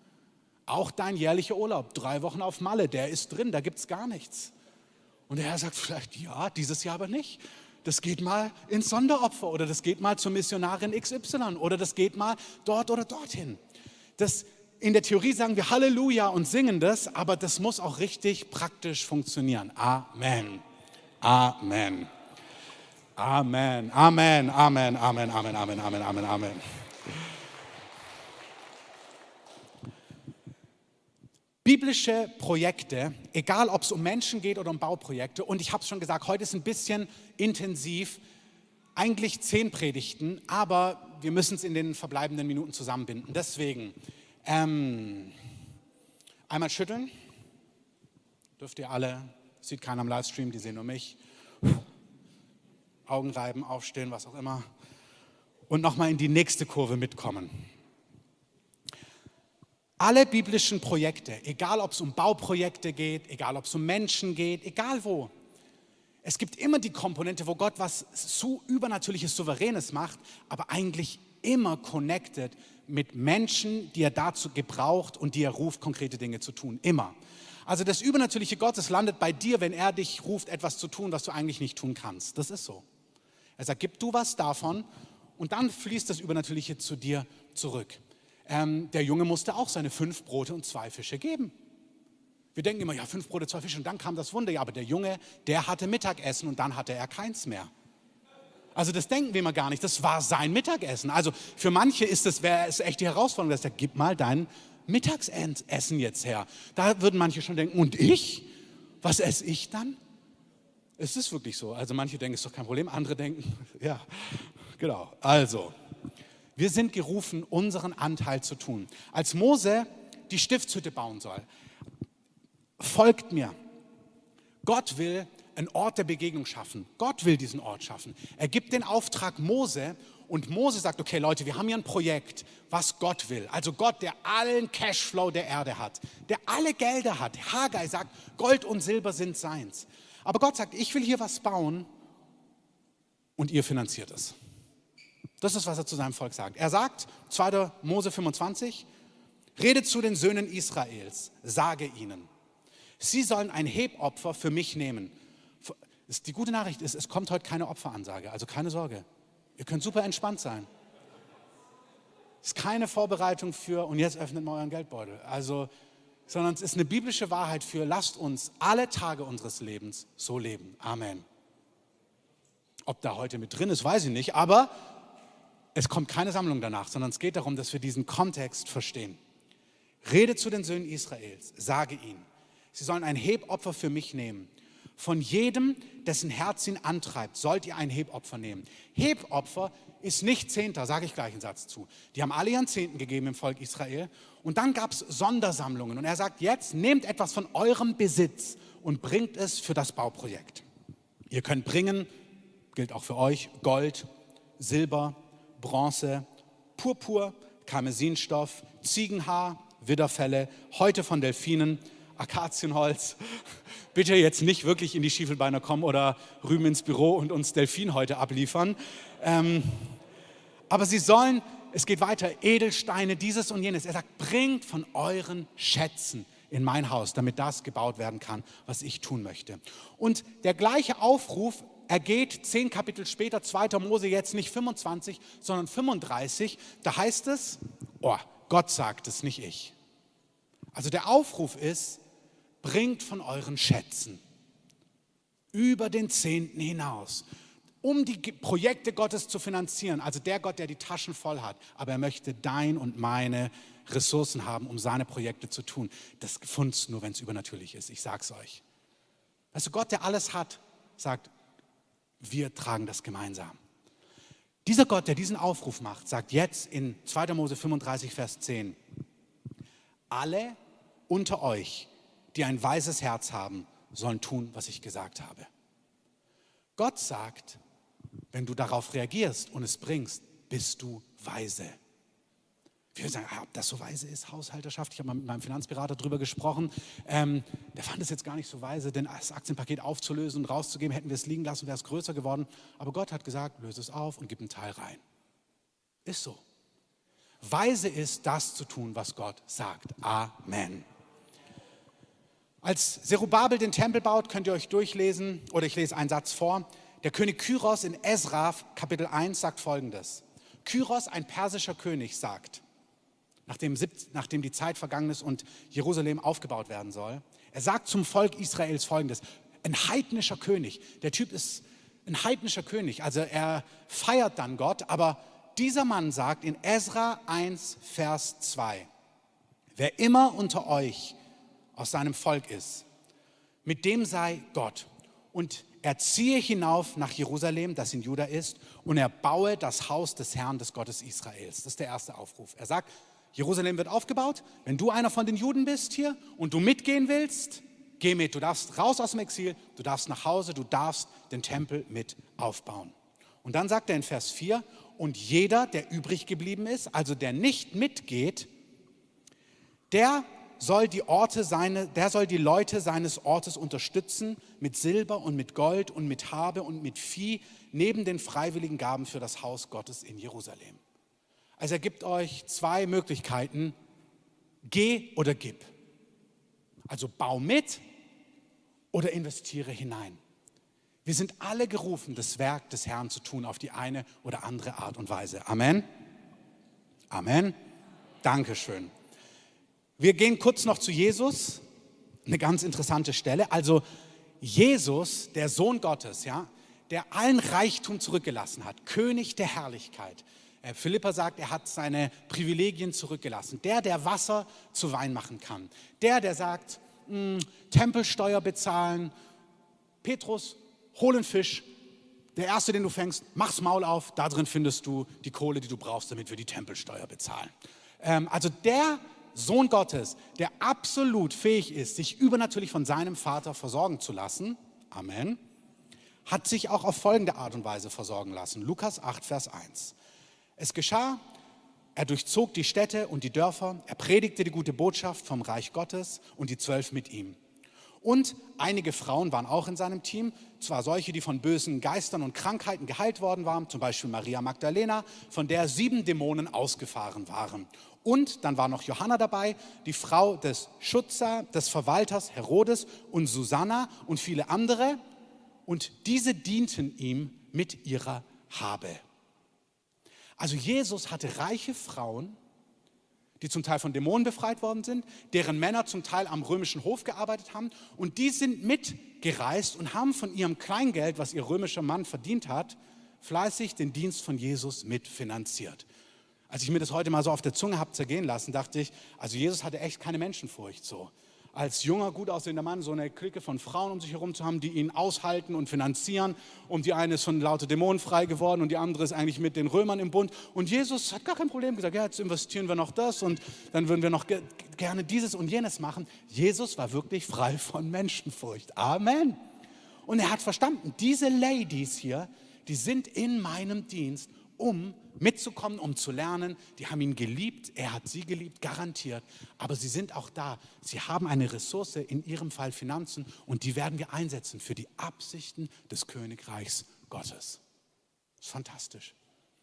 auch dein jährlicher Urlaub, drei Wochen auf Malle, der ist drin, da gibt es gar nichts. Und der Herr sagt vielleicht, ja, dieses Jahr aber nicht. das geht mal ins Sonderopfer oder das geht mal zur Missionarin XY oder das geht mal dort oder dorthin. Das, in der Theorie sagen wir Halleluja und singen das, aber das muss auch richtig praktisch funktionieren. Amen. Amen. Amen. Amen. Amen. Amen. Amen. Amen. Amen. Amen. Amen. Biblische Projekte, egal ob es um Menschen geht oder um Bauprojekte, und ich habe es schon gesagt, heute ist ein bisschen intensiv, eigentlich zehn Predigten, aber wir müssen es in den verbleibenden Minuten zusammenbinden. Deswegen ähm, einmal schütteln, dürft ihr alle, sieht keiner am Livestream, die sehen nur mich. Augen reiben, aufstehen, was auch immer. Und nochmal in die nächste Kurve mitkommen. Alle biblischen Projekte, egal ob es um Bauprojekte geht, egal ob es um Menschen geht, egal wo, es gibt immer die Komponente, wo Gott was so übernatürliches, souveränes macht, aber eigentlich immer connected mit Menschen, die er dazu gebraucht und die er ruft, konkrete Dinge zu tun. Immer. Also das Übernatürliche Gottes landet bei dir, wenn er dich ruft, etwas zu tun, was du eigentlich nicht tun kannst. Das ist so. Er sagt, gib du was davon und dann fließt das Übernatürliche zu dir zurück ähm, der Junge musste auch seine fünf Brote und zwei Fische geben. Wir denken immer, ja, fünf Brote, zwei Fische und dann kam das Wunder. Ja, aber der Junge, der hatte Mittagessen und dann hatte er keins mehr. Also das denken wir immer gar nicht. Das war sein Mittagessen. Also für manche ist das wäre es echt die Herausforderung, dass er gib mal dein Mittagessen jetzt her. Da würden manche schon denken, und ich? Was esse ich dann? Es ist wirklich so. Also manche denken, es ist doch kein Problem. Andere denken, [laughs] ja, genau. Also wir sind gerufen, unseren Anteil zu tun. Als Mose die Stiftshütte bauen soll, folgt mir. Gott will einen Ort der Begegnung schaffen. Gott will diesen Ort schaffen. Er gibt den Auftrag Mose und Mose sagt, okay Leute, wir haben hier ein Projekt, was Gott will. Also Gott, der allen Cashflow der Erde hat, der alle Gelder hat. Haggai sagt, Gold und Silber sind seins. Aber Gott sagt, ich will hier was bauen und ihr finanziert es. Das ist, was er zu seinem Volk sagt. Er sagt, 2. Mose 25, redet zu den Söhnen Israels, sage ihnen, sie sollen ein Hebopfer für mich nehmen. Die gute Nachricht ist, es kommt heute keine Opferansage, also keine Sorge. Ihr könnt super entspannt sein. Es ist keine Vorbereitung für, und jetzt öffnet mal euren Geldbeutel. Also, sondern es ist eine biblische Wahrheit für, lasst uns alle Tage unseres Lebens so leben. Amen. Ob da heute mit drin ist, weiß ich nicht, aber es kommt keine Sammlung danach, sondern es geht darum, dass wir diesen Kontext verstehen. Rede zu den Söhnen Israels, sage ihnen, sie sollen ein Hebopfer für mich nehmen. Von jedem, dessen Herz ihn antreibt, sollt ihr ein Hebopfer nehmen. Hebopfer ist nicht Zehnter, sage ich gleich einen Satz zu. Die haben alle ihren Zehnten gegeben im Volk Israel. Und dann gab es Sondersammlungen. Und er sagt, jetzt nehmt etwas von eurem Besitz und bringt es für das Bauprojekt. Ihr könnt bringen, gilt auch für euch, Gold, Silber, Bronze, Purpur, Karmesinstoff, Ziegenhaar, Widderfelle, heute von Delfinen, Akazienholz. [laughs] Bitte jetzt nicht wirklich in die Schiefelbeine kommen oder rüben ins Büro und uns Delfinhäute abliefern. Ähm, aber sie sollen, es geht weiter, Edelsteine, dieses und jenes. Er sagt, bringt von euren Schätzen in mein Haus, damit das gebaut werden kann, was ich tun möchte. Und der gleiche Aufruf er geht zehn Kapitel später, 2. Mose jetzt nicht 25, sondern 35. Da heißt es, oh, Gott sagt es, nicht ich. Also der Aufruf ist, bringt von euren Schätzen über den Zehnten hinaus, um die Projekte Gottes zu finanzieren. Also der Gott, der die Taschen voll hat, aber er möchte dein und meine Ressourcen haben, um seine Projekte zu tun. Das gefunden nur, wenn es übernatürlich ist. Ich sag's euch. Du, Gott, der alles hat, sagt, wir tragen das gemeinsam. Dieser Gott, der diesen Aufruf macht, sagt jetzt in 2. Mose 35, Vers 10, alle unter euch, die ein weises Herz haben, sollen tun, was ich gesagt habe. Gott sagt, wenn du darauf reagierst und es bringst, bist du weise. Wir sagen, ah, ob das so weise ist, Haushalterschaft. Ich habe mal mit meinem Finanzberater darüber gesprochen. Ähm, der fand es jetzt gar nicht so weise, denn das Aktienpaket aufzulösen und rauszugeben. Hätten wir es liegen lassen, wäre es größer geworden. Aber Gott hat gesagt, löse es auf und gib einen Teil rein. Ist so. Weise ist, das zu tun, was Gott sagt. Amen. Als Zerubabel den Tempel baut, könnt ihr euch durchlesen, oder ich lese einen Satz vor. der König Kyros in Ezra Kapitel 1 sagt folgendes. Kyros, ein persischer König, sagt, nachdem, nachdem die Zeit vergangen ist und Jerusalem aufgebaut werden soll, er sagt zum Volk Israels folgendes, ein heidnischer König, der Typ ist ein heidnischer König, also er feiert dann Gott, aber dieser Mann sagt in Ezra 1, Vers 2, wer immer unter euch aus seinem Volk ist, mit dem sei Gott. Und er ziehe hinauf nach Jerusalem, das in Juda ist, und er baue das Haus des Herrn, des Gottes Israels. Das ist der erste Aufruf. Er sagt, Jerusalem wird aufgebaut. Wenn du einer von den Juden bist hier und du mitgehen willst, geh mit. Du darfst raus aus dem Exil, du darfst nach Hause, du darfst den Tempel mit aufbauen. Und dann sagt er in Vers 4, und jeder, der übrig geblieben ist, also der nicht mitgeht, der soll die Orte seine, der soll die Leute seines Ortes unterstützen mit Silber und mit Gold und mit Habe und mit Vieh neben den freiwilligen Gaben für das Haus Gottes in Jerusalem. Also er gibt euch zwei Möglichkeiten, geh oder gib. Also bau mit oder investiere hinein. Wir sind alle gerufen, das Werk des Herrn zu tun auf die eine oder andere Art und Weise. Amen. Amen. Dankeschön. Wir gehen kurz noch zu Jesus, eine ganz interessante Stelle. Also Jesus, der Sohn Gottes, ja, der allen Reichtum zurückgelassen hat, König der Herrlichkeit. Äh, Philippa sagt, er hat seine Privilegien zurückgelassen. Der, der Wasser zu Wein machen kann. Der, der sagt, hm, Tempelsteuer bezahlen. Petrus, hol einen Fisch. Der erste, den du fängst, mach's Maul auf. Da drin findest du die Kohle, die du brauchst, damit wir die Tempelsteuer bezahlen. Ähm, also der Sohn Gottes, der absolut fähig ist, sich übernatürlich von seinem Vater versorgen zu lassen, Amen, hat sich auch auf folgende Art und Weise versorgen lassen. Lukas 8, Vers 1. Es geschah, er durchzog die Städte und die Dörfer, er predigte die gute Botschaft vom Reich Gottes und die Zwölf mit ihm. Und einige Frauen waren auch in seinem Team, zwar solche, die von bösen Geistern und Krankheiten geheilt worden waren, zum Beispiel Maria Magdalena, von der sieben Dämonen ausgefahren waren. Und dann war noch Johanna dabei, die Frau des Schutzer, des Verwalters Herodes und Susanna und viele andere. Und diese dienten ihm mit ihrer Habe. Also Jesus hatte reiche Frauen, die zum Teil von Dämonen befreit worden sind, deren Männer zum Teil am römischen Hof gearbeitet haben. Und die sind mitgereist und haben von ihrem Kleingeld, was ihr römischer Mann verdient hat, fleißig den Dienst von Jesus mitfinanziert. Als ich mir das heute mal so auf der Zunge habe zergehen lassen, dachte ich, also Jesus hatte echt keine Menschenfurcht so. Als junger, gut aussehender Mann so eine Clique von Frauen um sich herum zu haben, die ihn aushalten und finanzieren. Und die eine ist von lauter Dämonen frei geworden und die andere ist eigentlich mit den Römern im Bund. Und Jesus hat gar kein Problem gesagt, ja, jetzt investieren wir noch das und dann würden wir noch ge gerne dieses und jenes machen. Jesus war wirklich frei von Menschenfurcht. Amen. Und er hat verstanden, diese Ladies hier, die sind in meinem Dienst um mitzukommen, um zu lernen. Die haben ihn geliebt, er hat sie geliebt, garantiert. Aber sie sind auch da. Sie haben eine Ressource, in ihrem Fall Finanzen, und die werden wir einsetzen für die Absichten des Königreichs Gottes. Das ist fantastisch.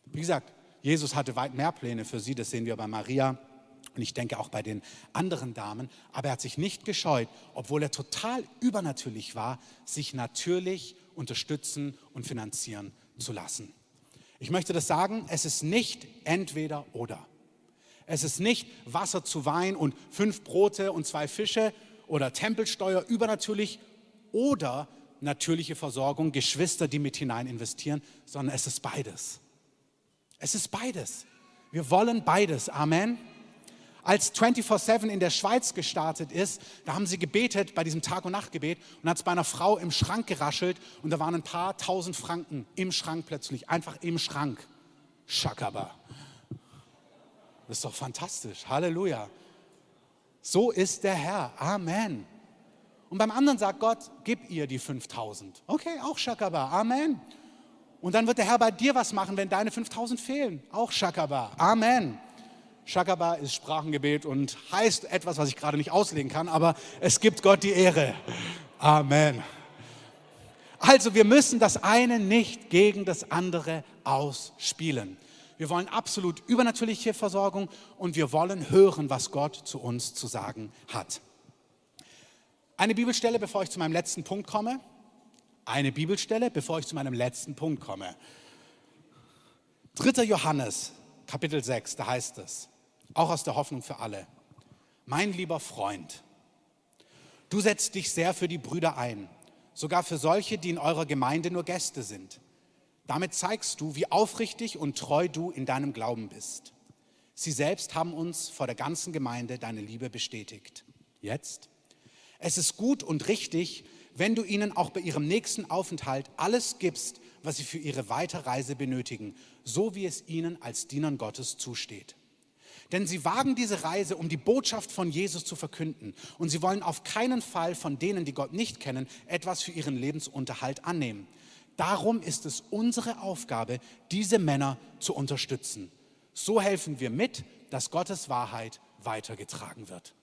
Wie gesagt, Jesus hatte weit mehr Pläne für sie, das sehen wir bei Maria. Und ich denke auch bei den anderen Damen. Aber er hat sich nicht gescheut, obwohl er total übernatürlich war, sich natürlich unterstützen und finanzieren zu lassen. Ich möchte das sagen, es ist nicht entweder oder. Es ist nicht Wasser zu Wein und fünf Brote und zwei Fische oder Tempelsteuer übernatürlich oder natürliche Versorgung, Geschwister, die mit hinein investieren, sondern es ist beides. Es ist beides. Wir wollen beides. Amen als 24-7 in der Schweiz gestartet ist, da haben sie gebetet bei diesem Tag- und Nachtgebet und hat es bei einer Frau im Schrank geraschelt und da waren ein paar tausend Franken im Schrank plötzlich, einfach im Schrank. Schakaba. Das ist doch fantastisch. Halleluja. So ist der Herr. Amen. Und beim anderen sagt Gott, gib ihr die 5000. Okay, auch Shakaba. Amen. Und dann wird der Herr bei dir was machen, wenn deine 5000 fehlen. Auch Shakaba. Amen. Shakaba ist Sprachengebet und heißt etwas, was ich gerade nicht auslegen kann, aber es gibt Gott die Ehre. Amen. Also wir müssen das eine nicht gegen das andere ausspielen. Wir wollen absolut übernatürliche Versorgung und wir wollen hören, was Gott zu uns zu sagen hat. Eine Bibelstelle, bevor ich zu meinem letzten Punkt komme. eine Bibelstelle, bevor ich zu meinem letzten Punkt komme. 3. Johannes, Kapitel 6, da heißt es, auch aus der Hoffnung für alle, mein lieber Freund, du setzt dich sehr für die Brüder ein, sogar für solche, die in eurer Gemeinde nur Gäste sind. Damit zeigst du, wie aufrichtig und treu du in deinem Glauben bist. Sie selbst haben uns vor der ganzen Gemeinde deine Liebe bestätigt. Jetzt? Es ist gut und richtig, wenn du ihnen auch bei ihrem nächsten Aufenthalt alles gibst, was sie für ihre Weiterreise benötigen, so wie es ihnen als Dienern Gottes zusteht. Denn sie wagen diese Reise, um die Botschaft von Jesus zu verkünden. Und sie wollen auf keinen Fall von denen, die Gott nicht kennen, etwas für ihren Lebensunterhalt annehmen. Darum ist es unsere Aufgabe, diese Männer zu unterstützen. So helfen wir mit, dass Gottes Wahrheit weitergetragen wird.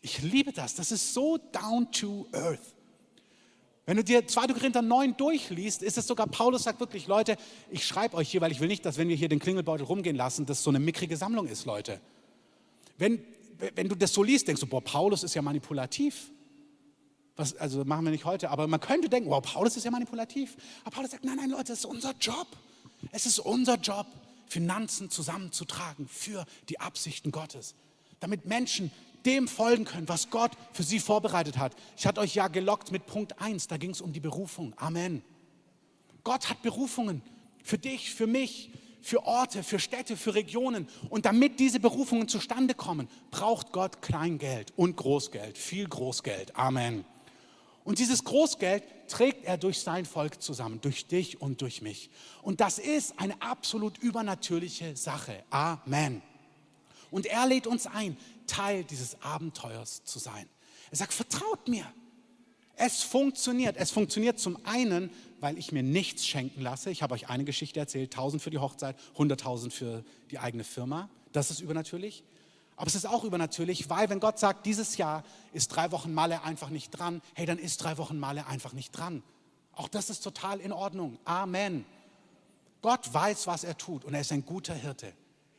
Ich liebe das. Das ist so down to earth. Wenn du dir 2. Korinther 9 durchliest, ist es sogar, Paulus sagt wirklich, Leute, ich schreibe euch hier, weil ich will nicht, dass wenn wir hier den Klingelbeutel rumgehen lassen, das so eine mickrige Sammlung ist, Leute. Wenn, wenn du das so liest, denkst du, boah, Paulus ist ja manipulativ. Was, also machen wir nicht heute, aber man könnte denken, wow, Paulus ist ja manipulativ. Aber Paulus sagt, nein, nein, Leute, es ist unser Job. Es ist unser Job, Finanzen zusammenzutragen für die Absichten Gottes. Damit Menschen dem folgen können, was Gott für sie vorbereitet hat. Ich hatte euch ja gelockt mit Punkt 1, da ging es um die Berufung. Amen. Gott hat Berufungen für dich, für mich, für Orte, für Städte, für Regionen. Und damit diese Berufungen zustande kommen, braucht Gott Kleingeld und Großgeld, viel Großgeld. Amen. Und dieses Großgeld trägt er durch sein Volk zusammen, durch dich und durch mich. Und das ist eine absolut übernatürliche Sache. Amen. Und er lädt uns ein, Teil dieses Abenteuers zu sein. Er sagt, vertraut mir. Es funktioniert. Es funktioniert zum einen, weil ich mir nichts schenken lasse. Ich habe euch eine Geschichte erzählt, 1000 für die Hochzeit, 100.000 für die eigene Firma. Das ist übernatürlich. Aber es ist auch übernatürlich, weil wenn Gott sagt, dieses Jahr ist drei Wochen Malle einfach nicht dran, hey, dann ist drei Wochen Malle einfach nicht dran. Auch das ist total in Ordnung. Amen. Gott weiß, was er tut und er ist ein guter Hirte.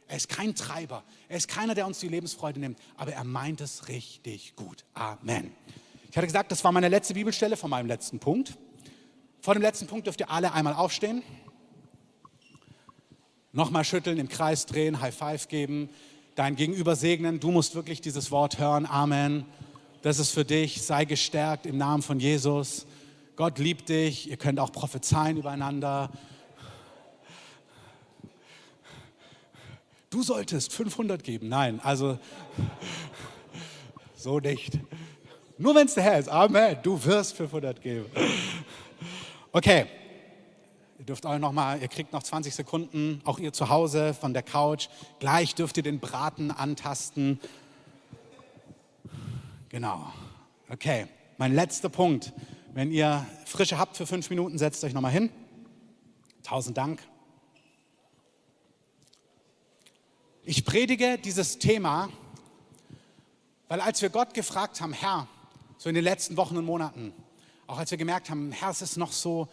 Er ist kein Treiber. Er ist keiner, der uns die Lebensfreude nimmt. Aber er meint es richtig gut. Amen. Ich hatte gesagt, das war meine letzte Bibelstelle von meinem letzten Punkt. Vor dem letzten Punkt dürft ihr alle einmal aufstehen. Nochmal schütteln, im Kreis drehen, High Five geben, dein Gegenüber segnen. Du musst wirklich dieses Wort hören. Amen. Das ist für dich. Sei gestärkt im Namen von Jesus. Gott liebt dich. Ihr könnt auch prophezeien übereinander. Du solltest 500 geben. Nein, also [laughs] so nicht. Nur wenn es der Herr ist. Amen. Du wirst 500 geben. Okay. Ihr dürft euch noch mal, ihr kriegt noch 20 Sekunden, auch ihr zu Hause von der Couch. Gleich dürft ihr den Braten antasten. Genau. Okay. Mein letzter Punkt. Wenn ihr Frische habt für fünf Minuten, setzt euch noch mal hin. Tausend Dank. Ich predige dieses Thema, weil als wir Gott gefragt haben, Herr, so in den letzten Wochen und Monaten, auch als wir gemerkt haben, Herr, es ist noch so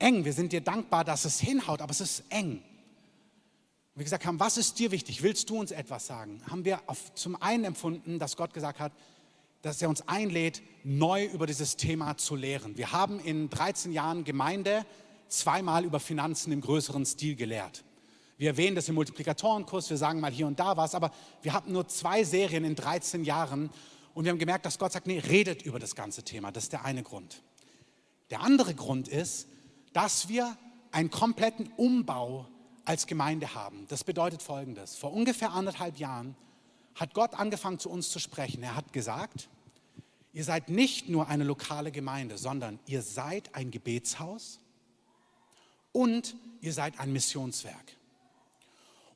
eng, wir sind dir dankbar, dass es hinhaut, aber es ist eng. Und wir gesagt haben, was ist dir wichtig? Willst du uns etwas sagen? Haben wir auf, zum einen empfunden, dass Gott gesagt hat, dass er uns einlädt, neu über dieses Thema zu lehren. Wir haben in 13 Jahren Gemeinde zweimal über Finanzen im größeren Stil gelehrt. Wir erwähnen das im Multiplikatorenkurs, wir sagen mal hier und da was, aber wir hatten nur zwei Serien in 13 Jahren und wir haben gemerkt, dass Gott sagt, nee, redet über das ganze Thema. Das ist der eine Grund. Der andere Grund ist, dass wir einen kompletten Umbau als Gemeinde haben. Das bedeutet Folgendes. Vor ungefähr anderthalb Jahren hat Gott angefangen zu uns zu sprechen. Er hat gesagt, ihr seid nicht nur eine lokale Gemeinde, sondern ihr seid ein Gebetshaus und ihr seid ein Missionswerk.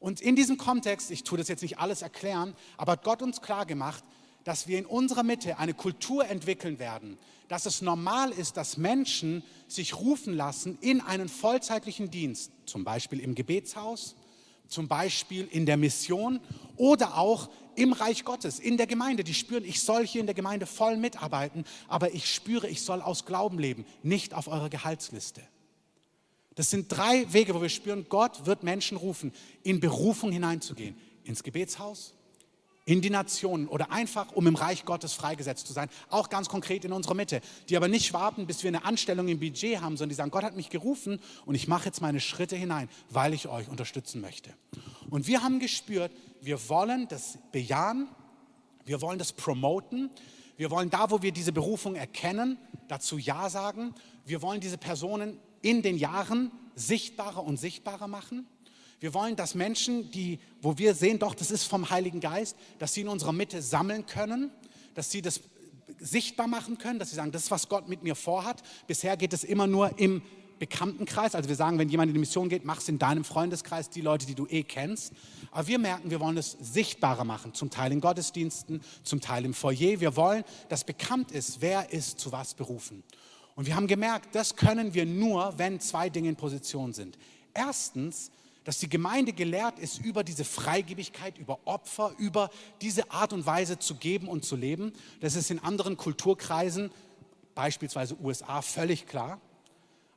Und in diesem Kontext, ich tue das jetzt nicht alles erklären, aber hat Gott uns klar gemacht, dass wir in unserer Mitte eine Kultur entwickeln werden, dass es normal ist, dass Menschen sich rufen lassen in einen vollzeitlichen Dienst, zum Beispiel im Gebetshaus, zum Beispiel in der Mission oder auch im Reich Gottes, in der Gemeinde. Die spüren, ich soll hier in der Gemeinde voll mitarbeiten, aber ich spüre, ich soll aus Glauben leben, nicht auf eurer Gehaltsliste. Das sind drei Wege, wo wir spüren, Gott wird Menschen rufen, in Berufung hineinzugehen. Ins Gebetshaus, in die Nationen oder einfach, um im Reich Gottes freigesetzt zu sein, auch ganz konkret in unserer Mitte, die aber nicht warten, bis wir eine Anstellung im Budget haben, sondern die sagen, Gott hat mich gerufen und ich mache jetzt meine Schritte hinein, weil ich euch unterstützen möchte. Und wir haben gespürt, wir wollen das bejahen, wir wollen das promoten, wir wollen da, wo wir diese Berufung erkennen, dazu Ja sagen, wir wollen diese Personen in den Jahren sichtbarer und sichtbarer machen. Wir wollen, dass Menschen, die, wo wir sehen, doch, das ist vom Heiligen Geist, dass sie in unserer Mitte sammeln können, dass sie das sichtbar machen können, dass sie sagen, das ist, was Gott mit mir vorhat. Bisher geht es immer nur im Bekanntenkreis. Also wir sagen, wenn jemand in die Mission geht, mach es in deinem Freundeskreis, die Leute, die du eh kennst. Aber wir merken, wir wollen es sichtbarer machen, zum Teil in Gottesdiensten, zum Teil im Foyer. Wir wollen, dass bekannt ist, wer ist zu was berufen. Und wir haben gemerkt, das können wir nur, wenn zwei Dinge in Position sind. Erstens, dass die Gemeinde gelehrt ist über diese Freigebigkeit, über Opfer, über diese Art und Weise zu geben und zu leben. Das ist in anderen Kulturkreisen, beispielsweise USA, völlig klar.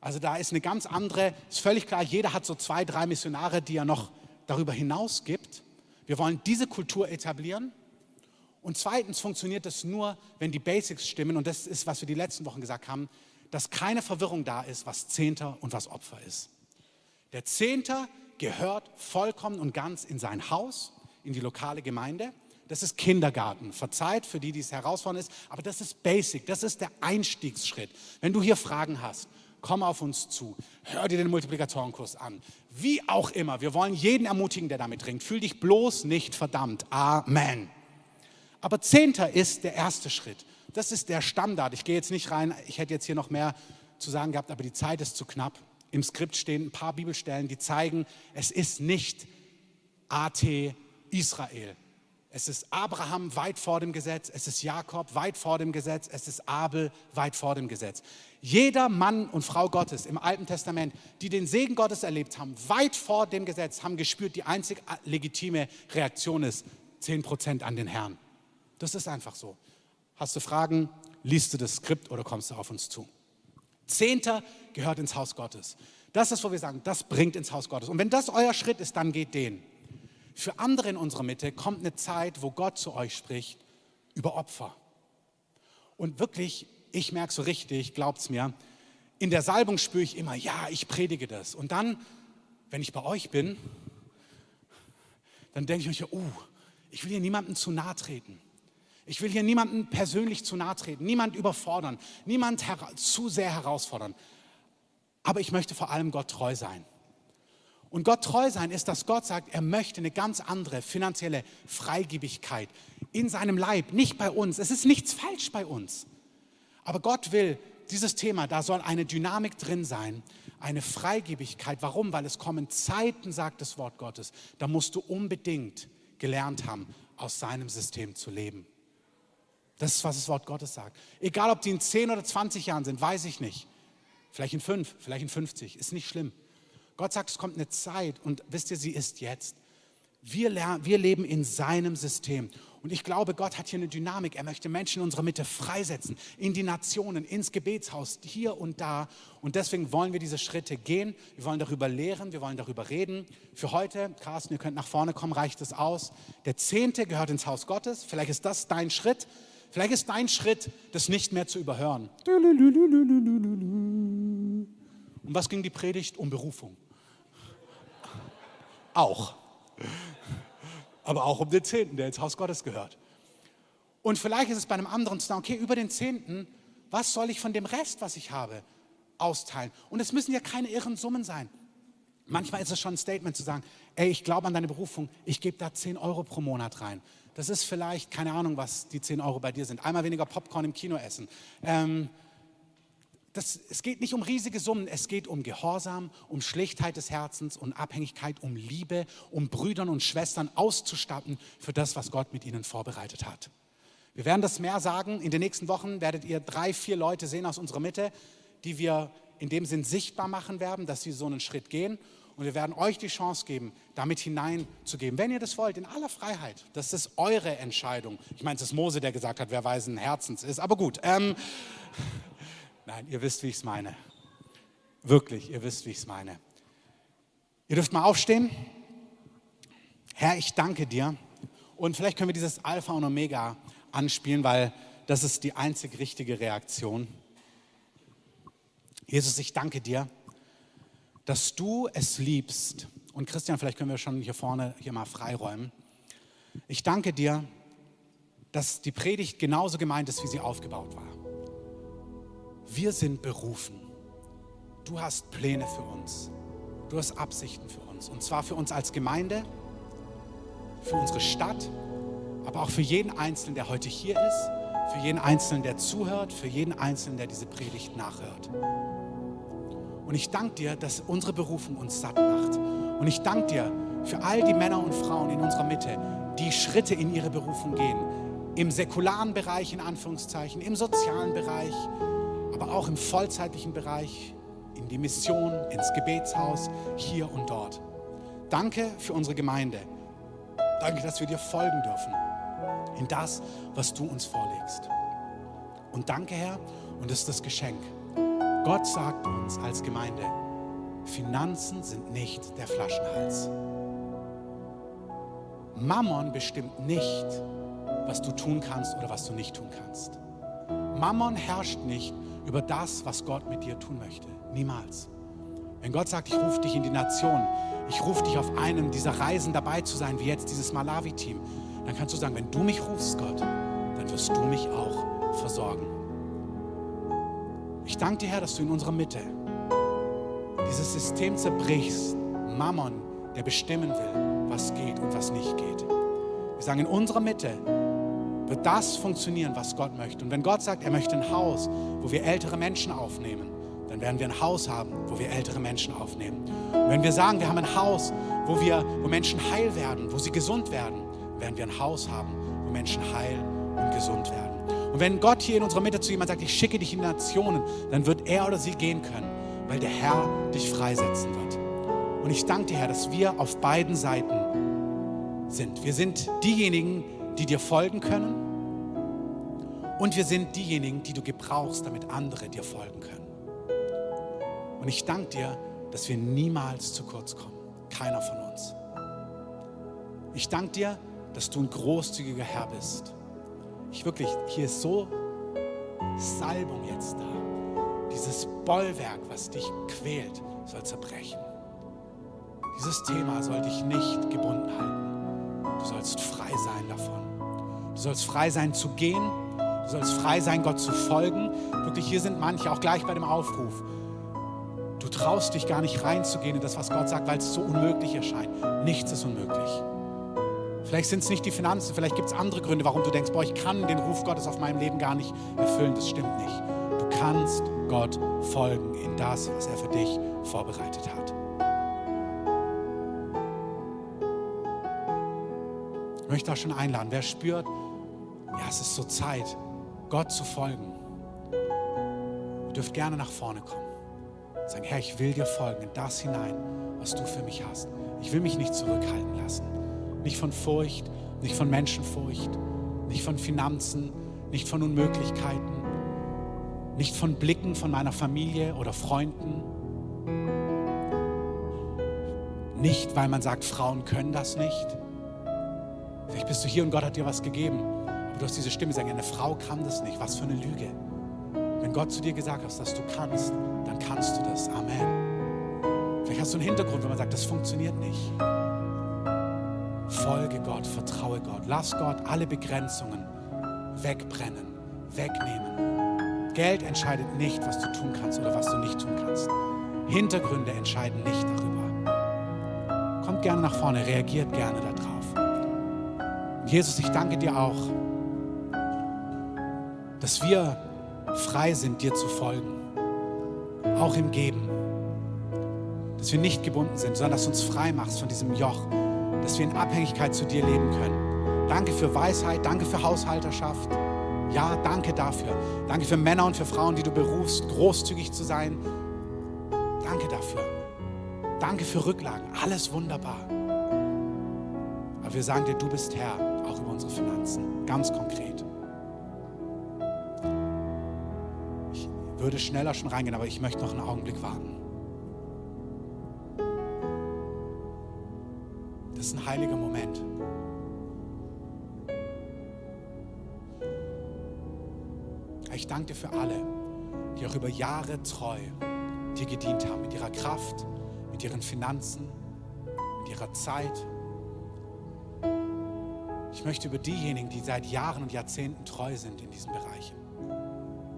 Also da ist eine ganz andere, ist völlig klar, jeder hat so zwei, drei Missionare, die er noch darüber hinaus gibt. Wir wollen diese Kultur etablieren. Und zweitens funktioniert das nur, wenn die Basics stimmen. Und das ist, was wir die letzten Wochen gesagt haben, dass keine Verwirrung da ist, was Zehnter und was Opfer ist. Der Zehnter gehört vollkommen und ganz in sein Haus, in die lokale Gemeinde. Das ist Kindergarten. Verzeiht für die, die es herausfordernd ist, aber das ist Basic, das ist der Einstiegsschritt. Wenn du hier Fragen hast, komm auf uns zu, hör dir den Multiplikatorenkurs an. Wie auch immer, wir wollen jeden ermutigen, der damit ringt. Fühl dich bloß nicht verdammt. Amen. Aber Zehnter ist der erste Schritt. Das ist der Standard. Ich gehe jetzt nicht rein, ich hätte jetzt hier noch mehr zu sagen gehabt, aber die Zeit ist zu knapp im Skript stehen ein paar Bibelstellen, die zeigen, es ist nicht AT Israel. Es ist Abraham weit vor dem Gesetz, es ist Jakob weit vor dem Gesetz, es ist Abel weit vor dem Gesetz. Jeder Mann und Frau Gottes im Alten Testament, die den Segen Gottes erlebt haben, weit vor dem Gesetz, haben gespürt, die einzig legitime Reaktion ist 10% an den Herrn. Das ist einfach so. Hast du Fragen, liest du das Skript oder kommst du auf uns zu? Zehnter gehört ins Haus Gottes. Das ist, wo wir sagen, das bringt ins Haus Gottes. Und wenn das euer Schritt ist, dann geht den. Für andere in unserer Mitte kommt eine Zeit, wo Gott zu euch spricht über Opfer. Und wirklich, ich merke so richtig, glaubt es mir, in der Salbung spüre ich immer, ja, ich predige das. Und dann, wenn ich bei euch bin, dann denke ich mir, oh, ich will hier niemandem zu nahe treten. Ich will hier niemandem persönlich zu nahe treten, niemand überfordern, niemand zu sehr herausfordern. Aber ich möchte vor allem Gott treu sein. Und Gott treu sein ist, dass Gott sagt, er möchte eine ganz andere finanzielle Freigebigkeit in seinem Leib, nicht bei uns. Es ist nichts falsch bei uns. Aber Gott will dieses Thema, da soll eine Dynamik drin sein, eine Freigebigkeit. Warum? Weil es kommen Zeiten, sagt das Wort Gottes, da musst du unbedingt gelernt haben, aus seinem System zu leben. Das ist, was das Wort Gottes sagt. Egal, ob die in 10 oder 20 Jahren sind, weiß ich nicht. Vielleicht in 5, vielleicht in 50, ist nicht schlimm. Gott sagt, es kommt eine Zeit und wisst ihr, sie ist jetzt. Wir, lernen, wir leben in seinem System. Und ich glaube, Gott hat hier eine Dynamik. Er möchte Menschen in unserer Mitte freisetzen, in die Nationen, ins Gebetshaus, hier und da. Und deswegen wollen wir diese Schritte gehen. Wir wollen darüber lehren, wir wollen darüber reden. Für heute, Carsten, ihr könnt nach vorne kommen, reicht es aus. Der Zehnte gehört ins Haus Gottes. Vielleicht ist das dein Schritt. Vielleicht ist dein Schritt, das nicht mehr zu überhören. Um was ging die Predigt? Um Berufung. Auch. Aber auch um den Zehnten, der ins Haus Gottes gehört. Und vielleicht ist es bei einem anderen zu sagen, okay, über den Zehnten, was soll ich von dem Rest, was ich habe, austeilen? Und es müssen ja keine irren Summen sein. Manchmal ist es schon ein Statement zu sagen, ey, ich glaube an deine Berufung, ich gebe da 10 Euro pro Monat rein. Das ist vielleicht, keine Ahnung, was die 10 Euro bei dir sind. Einmal weniger Popcorn im Kino essen. Ähm, das, es geht nicht um riesige Summen, es geht um Gehorsam, um Schlichtheit des Herzens und Abhängigkeit, um Liebe, um Brüdern und Schwestern auszustatten für das, was Gott mit ihnen vorbereitet hat. Wir werden das mehr sagen. In den nächsten Wochen werdet ihr drei, vier Leute sehen aus unserer Mitte, die wir in dem Sinn sichtbar machen werden, dass sie so einen Schritt gehen. Und wir werden euch die Chance geben, damit hineinzugeben, wenn ihr das wollt, in aller Freiheit. Das ist eure Entscheidung. Ich meine, es ist Mose, der gesagt hat, wer weisen Herzens ist. Aber gut. Ähm, nein, ihr wisst, wie ich es meine. Wirklich, ihr wisst, wie ich es meine. Ihr dürft mal aufstehen. Herr, ich danke dir Und vielleicht können wir dieses Alpha und Omega anspielen, weil das ist die einzig richtige Reaktion. Jesus, ich danke dir, dass du es liebst. Und Christian, vielleicht können wir schon hier vorne hier mal freiräumen. Ich danke dir, dass die Predigt genauso gemeint ist, wie sie aufgebaut war. Wir sind berufen. Du hast Pläne für uns. Du hast Absichten für uns. Und zwar für uns als Gemeinde, für unsere Stadt, aber auch für jeden Einzelnen, der heute hier ist, für jeden Einzelnen, der zuhört, für jeden Einzelnen, der diese Predigt nachhört. Und ich danke dir, dass unsere Berufung uns satt macht. Und ich danke dir für all die Männer und Frauen in unserer Mitte, die Schritte in ihre Berufung gehen. Im säkularen Bereich, in Anführungszeichen, im sozialen Bereich, aber auch im vollzeitlichen Bereich, in die Mission, ins Gebetshaus, hier und dort. Danke für unsere Gemeinde. Danke, dass wir dir folgen dürfen in das, was du uns vorlegst. Und danke, Herr, und das ist das Geschenk. Gott sagt uns als Gemeinde, Finanzen sind nicht der Flaschenhals. Mammon bestimmt nicht, was du tun kannst oder was du nicht tun kannst. Mammon herrscht nicht über das, was Gott mit dir tun möchte. Niemals. Wenn Gott sagt, ich rufe dich in die Nation, ich rufe dich auf einem dieser Reisen dabei zu sein, wie jetzt dieses Malawi-Team, dann kannst du sagen, wenn du mich rufst, Gott, dann wirst du mich auch versorgen. Ich danke dir, Herr, dass du in unserer Mitte dieses System zerbrichst, Mammon, der bestimmen will, was geht und was nicht geht. Wir sagen, in unserer Mitte wird das funktionieren, was Gott möchte. Und wenn Gott sagt, er möchte ein Haus, wo wir ältere Menschen aufnehmen, dann werden wir ein Haus haben, wo wir ältere Menschen aufnehmen. Und wenn wir sagen, wir haben ein Haus, wo, wir, wo Menschen heil werden, wo sie gesund werden, werden wir ein Haus haben, wo Menschen heil und gesund werden. Und wenn Gott hier in unserer Mitte zu jemand sagt, ich schicke dich in die Nationen, dann wird er oder sie gehen können, weil der Herr dich freisetzen wird. Und ich danke dir, Herr, dass wir auf beiden Seiten sind. Wir sind diejenigen, die dir folgen können und wir sind diejenigen, die du gebrauchst, damit andere dir folgen können. Und ich danke dir, dass wir niemals zu kurz kommen. Keiner von uns. Ich danke dir, dass du ein großzügiger Herr bist. Ich wirklich, hier ist so Salbung jetzt da. Dieses Bollwerk, was dich quält, soll zerbrechen. Dieses Thema soll dich nicht gebunden halten. Du sollst frei sein davon. Du sollst frei sein zu gehen. Du sollst frei sein, Gott zu folgen. Wirklich, hier sind manche, auch gleich bei dem Aufruf. Du traust dich gar nicht reinzugehen in das, was Gott sagt, weil es so unmöglich erscheint. Nichts ist unmöglich. Vielleicht sind es nicht die Finanzen, vielleicht gibt es andere Gründe, warum du denkst, boah, ich kann den Ruf Gottes auf meinem Leben gar nicht erfüllen. Das stimmt nicht. Du kannst Gott folgen in das, was er für dich vorbereitet hat. Ich möchte auch schon einladen, wer spürt, ja, es ist so Zeit, Gott zu folgen. Ihr dürft gerne nach vorne kommen. Sagen, Herr, ich will dir folgen in das hinein, was du für mich hast. Ich will mich nicht zurückhalten lassen. Nicht von Furcht, nicht von Menschenfurcht, nicht von Finanzen, nicht von Unmöglichkeiten, nicht von Blicken von meiner Familie oder Freunden. Nicht, weil man sagt, Frauen können das nicht. Vielleicht bist du hier und Gott hat dir was gegeben. Aber du hast diese Stimme sagen, eine Frau kann das nicht. Was für eine Lüge. Wenn Gott zu dir gesagt hat, dass du kannst, dann kannst du das. Amen. Vielleicht hast du einen Hintergrund, wenn man sagt, das funktioniert nicht. Folge Gott, vertraue Gott. Lass Gott alle Begrenzungen wegbrennen, wegnehmen. Geld entscheidet nicht, was du tun kannst oder was du nicht tun kannst. Hintergründe entscheiden nicht darüber. Kommt gerne nach vorne, reagiert gerne darauf. Jesus, ich danke dir auch, dass wir frei sind, dir zu folgen. Auch im Geben. Dass wir nicht gebunden sind, sondern dass du uns frei machst von diesem Joch dass wir in Abhängigkeit zu dir leben können. Danke für Weisheit, danke für Haushalterschaft. Ja, danke dafür. Danke für Männer und für Frauen, die du berufst, großzügig zu sein. Danke dafür. Danke für Rücklagen. Alles wunderbar. Aber wir sagen dir, du bist Herr, auch über unsere Finanzen. Ganz konkret. Ich würde schneller schon reingehen, aber ich möchte noch einen Augenblick warten. ist ein heiliger Moment. Ich danke dir für alle, die auch über Jahre treu dir gedient haben, mit ihrer Kraft, mit ihren Finanzen, mit ihrer Zeit. Ich möchte über diejenigen, die seit Jahren und Jahrzehnten treu sind in diesen Bereichen,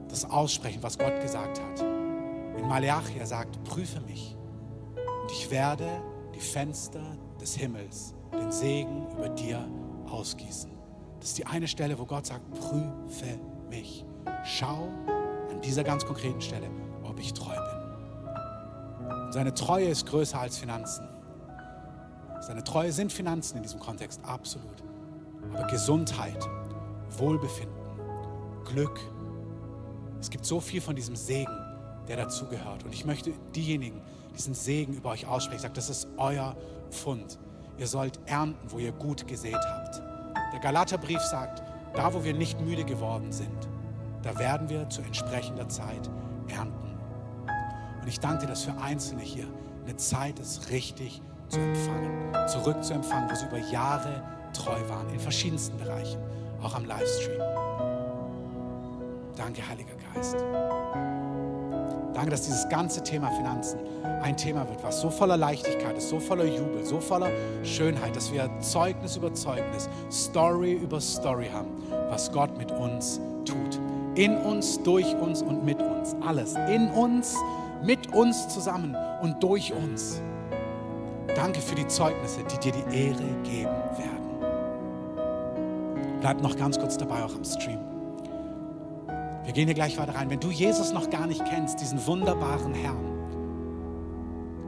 das aussprechen, was Gott gesagt hat. In Malachi, er sagt, prüfe mich und ich werde die Fenster des Himmels, den Segen über dir ausgießen. Das ist die eine Stelle, wo Gott sagt, prüfe mich. Schau an dieser ganz konkreten Stelle, ob ich treu bin. Und seine Treue ist größer als Finanzen. Seine Treue sind Finanzen in diesem Kontext, absolut. Aber Gesundheit, Wohlbefinden, Glück, es gibt so viel von diesem Segen, der dazugehört. Und ich möchte diejenigen, diesen Segen über euch aussprechen, ich sage, das ist euer Pfund. Ihr sollt ernten, wo ihr gut gesät habt. Der Galaterbrief sagt, da wo wir nicht müde geworden sind, da werden wir zu entsprechender Zeit ernten. Und ich danke dir, dass für Einzelne hier eine Zeit ist, richtig zu empfangen, zurückzuempfangen, wo sie über Jahre treu waren, in verschiedensten Bereichen, auch am Livestream. Danke, Heiliger Geist. Danke, dass dieses ganze Thema Finanzen ein Thema wird, was so voller Leichtigkeit ist, so voller Jubel, so voller Schönheit, dass wir Zeugnis über Zeugnis, Story über Story haben, was Gott mit uns tut. In uns, durch uns und mit uns. Alles. In uns, mit uns zusammen und durch uns. Danke für die Zeugnisse, die dir die Ehre geben werden. Bleib noch ganz kurz dabei, auch am Stream. Wir gehen hier gleich weiter rein. Wenn du Jesus noch gar nicht kennst, diesen wunderbaren Herrn,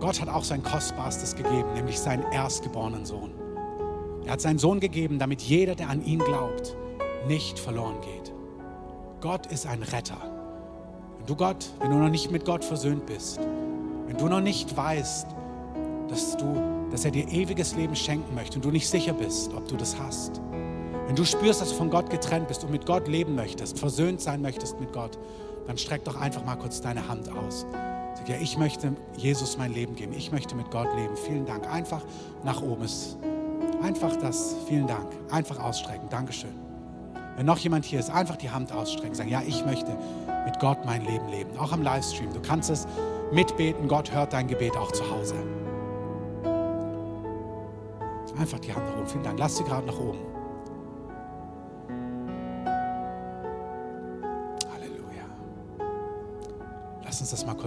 Gott hat auch sein Kostbarstes gegeben, nämlich seinen erstgeborenen Sohn. Er hat seinen Sohn gegeben, damit jeder, der an ihn glaubt, nicht verloren geht. Gott ist ein Retter. Wenn du Gott, wenn du noch nicht mit Gott versöhnt bist, wenn du noch nicht weißt, dass du, dass er dir ewiges Leben schenken möchte und du nicht sicher bist, ob du das hast, wenn du spürst, dass du von Gott getrennt bist und mit Gott leben möchtest, versöhnt sein möchtest mit Gott, dann streck doch einfach mal kurz deine Hand aus. Sag ja, ich möchte Jesus mein Leben geben. Ich möchte mit Gott leben. Vielen Dank. Einfach nach oben ist. Einfach das. Vielen Dank. Einfach ausstrecken. Dankeschön. Wenn noch jemand hier ist, einfach die Hand ausstrecken. Sagen, ja, ich möchte mit Gott mein Leben leben. Auch am Livestream. Du kannst es mitbeten. Gott hört dein Gebet auch zu Hause. Einfach die Hand nach oben. Vielen Dank. Lass sie gerade nach oben.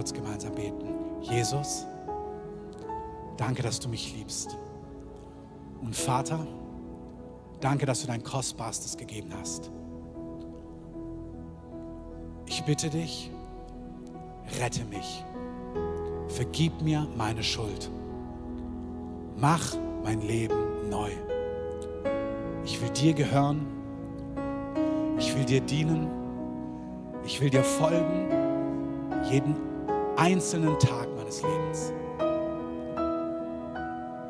Kurz gemeinsam beten. Jesus, danke, dass du mich liebst. Und Vater, danke, dass du dein Kostbarstes gegeben hast. Ich bitte dich, rette mich. Vergib mir meine Schuld. Mach mein Leben neu. Ich will dir gehören. Ich will dir dienen. Ich will dir folgen jeden einzelnen Tag meines Lebens.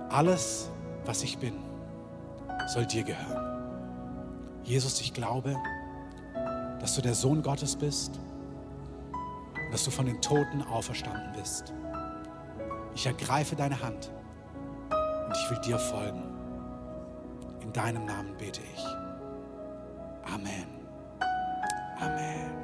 Alles, was ich bin, soll dir gehören. Jesus, ich glaube, dass du der Sohn Gottes bist und dass du von den Toten auferstanden bist. Ich ergreife deine Hand und ich will dir folgen. In deinem Namen bete ich. Amen. Amen.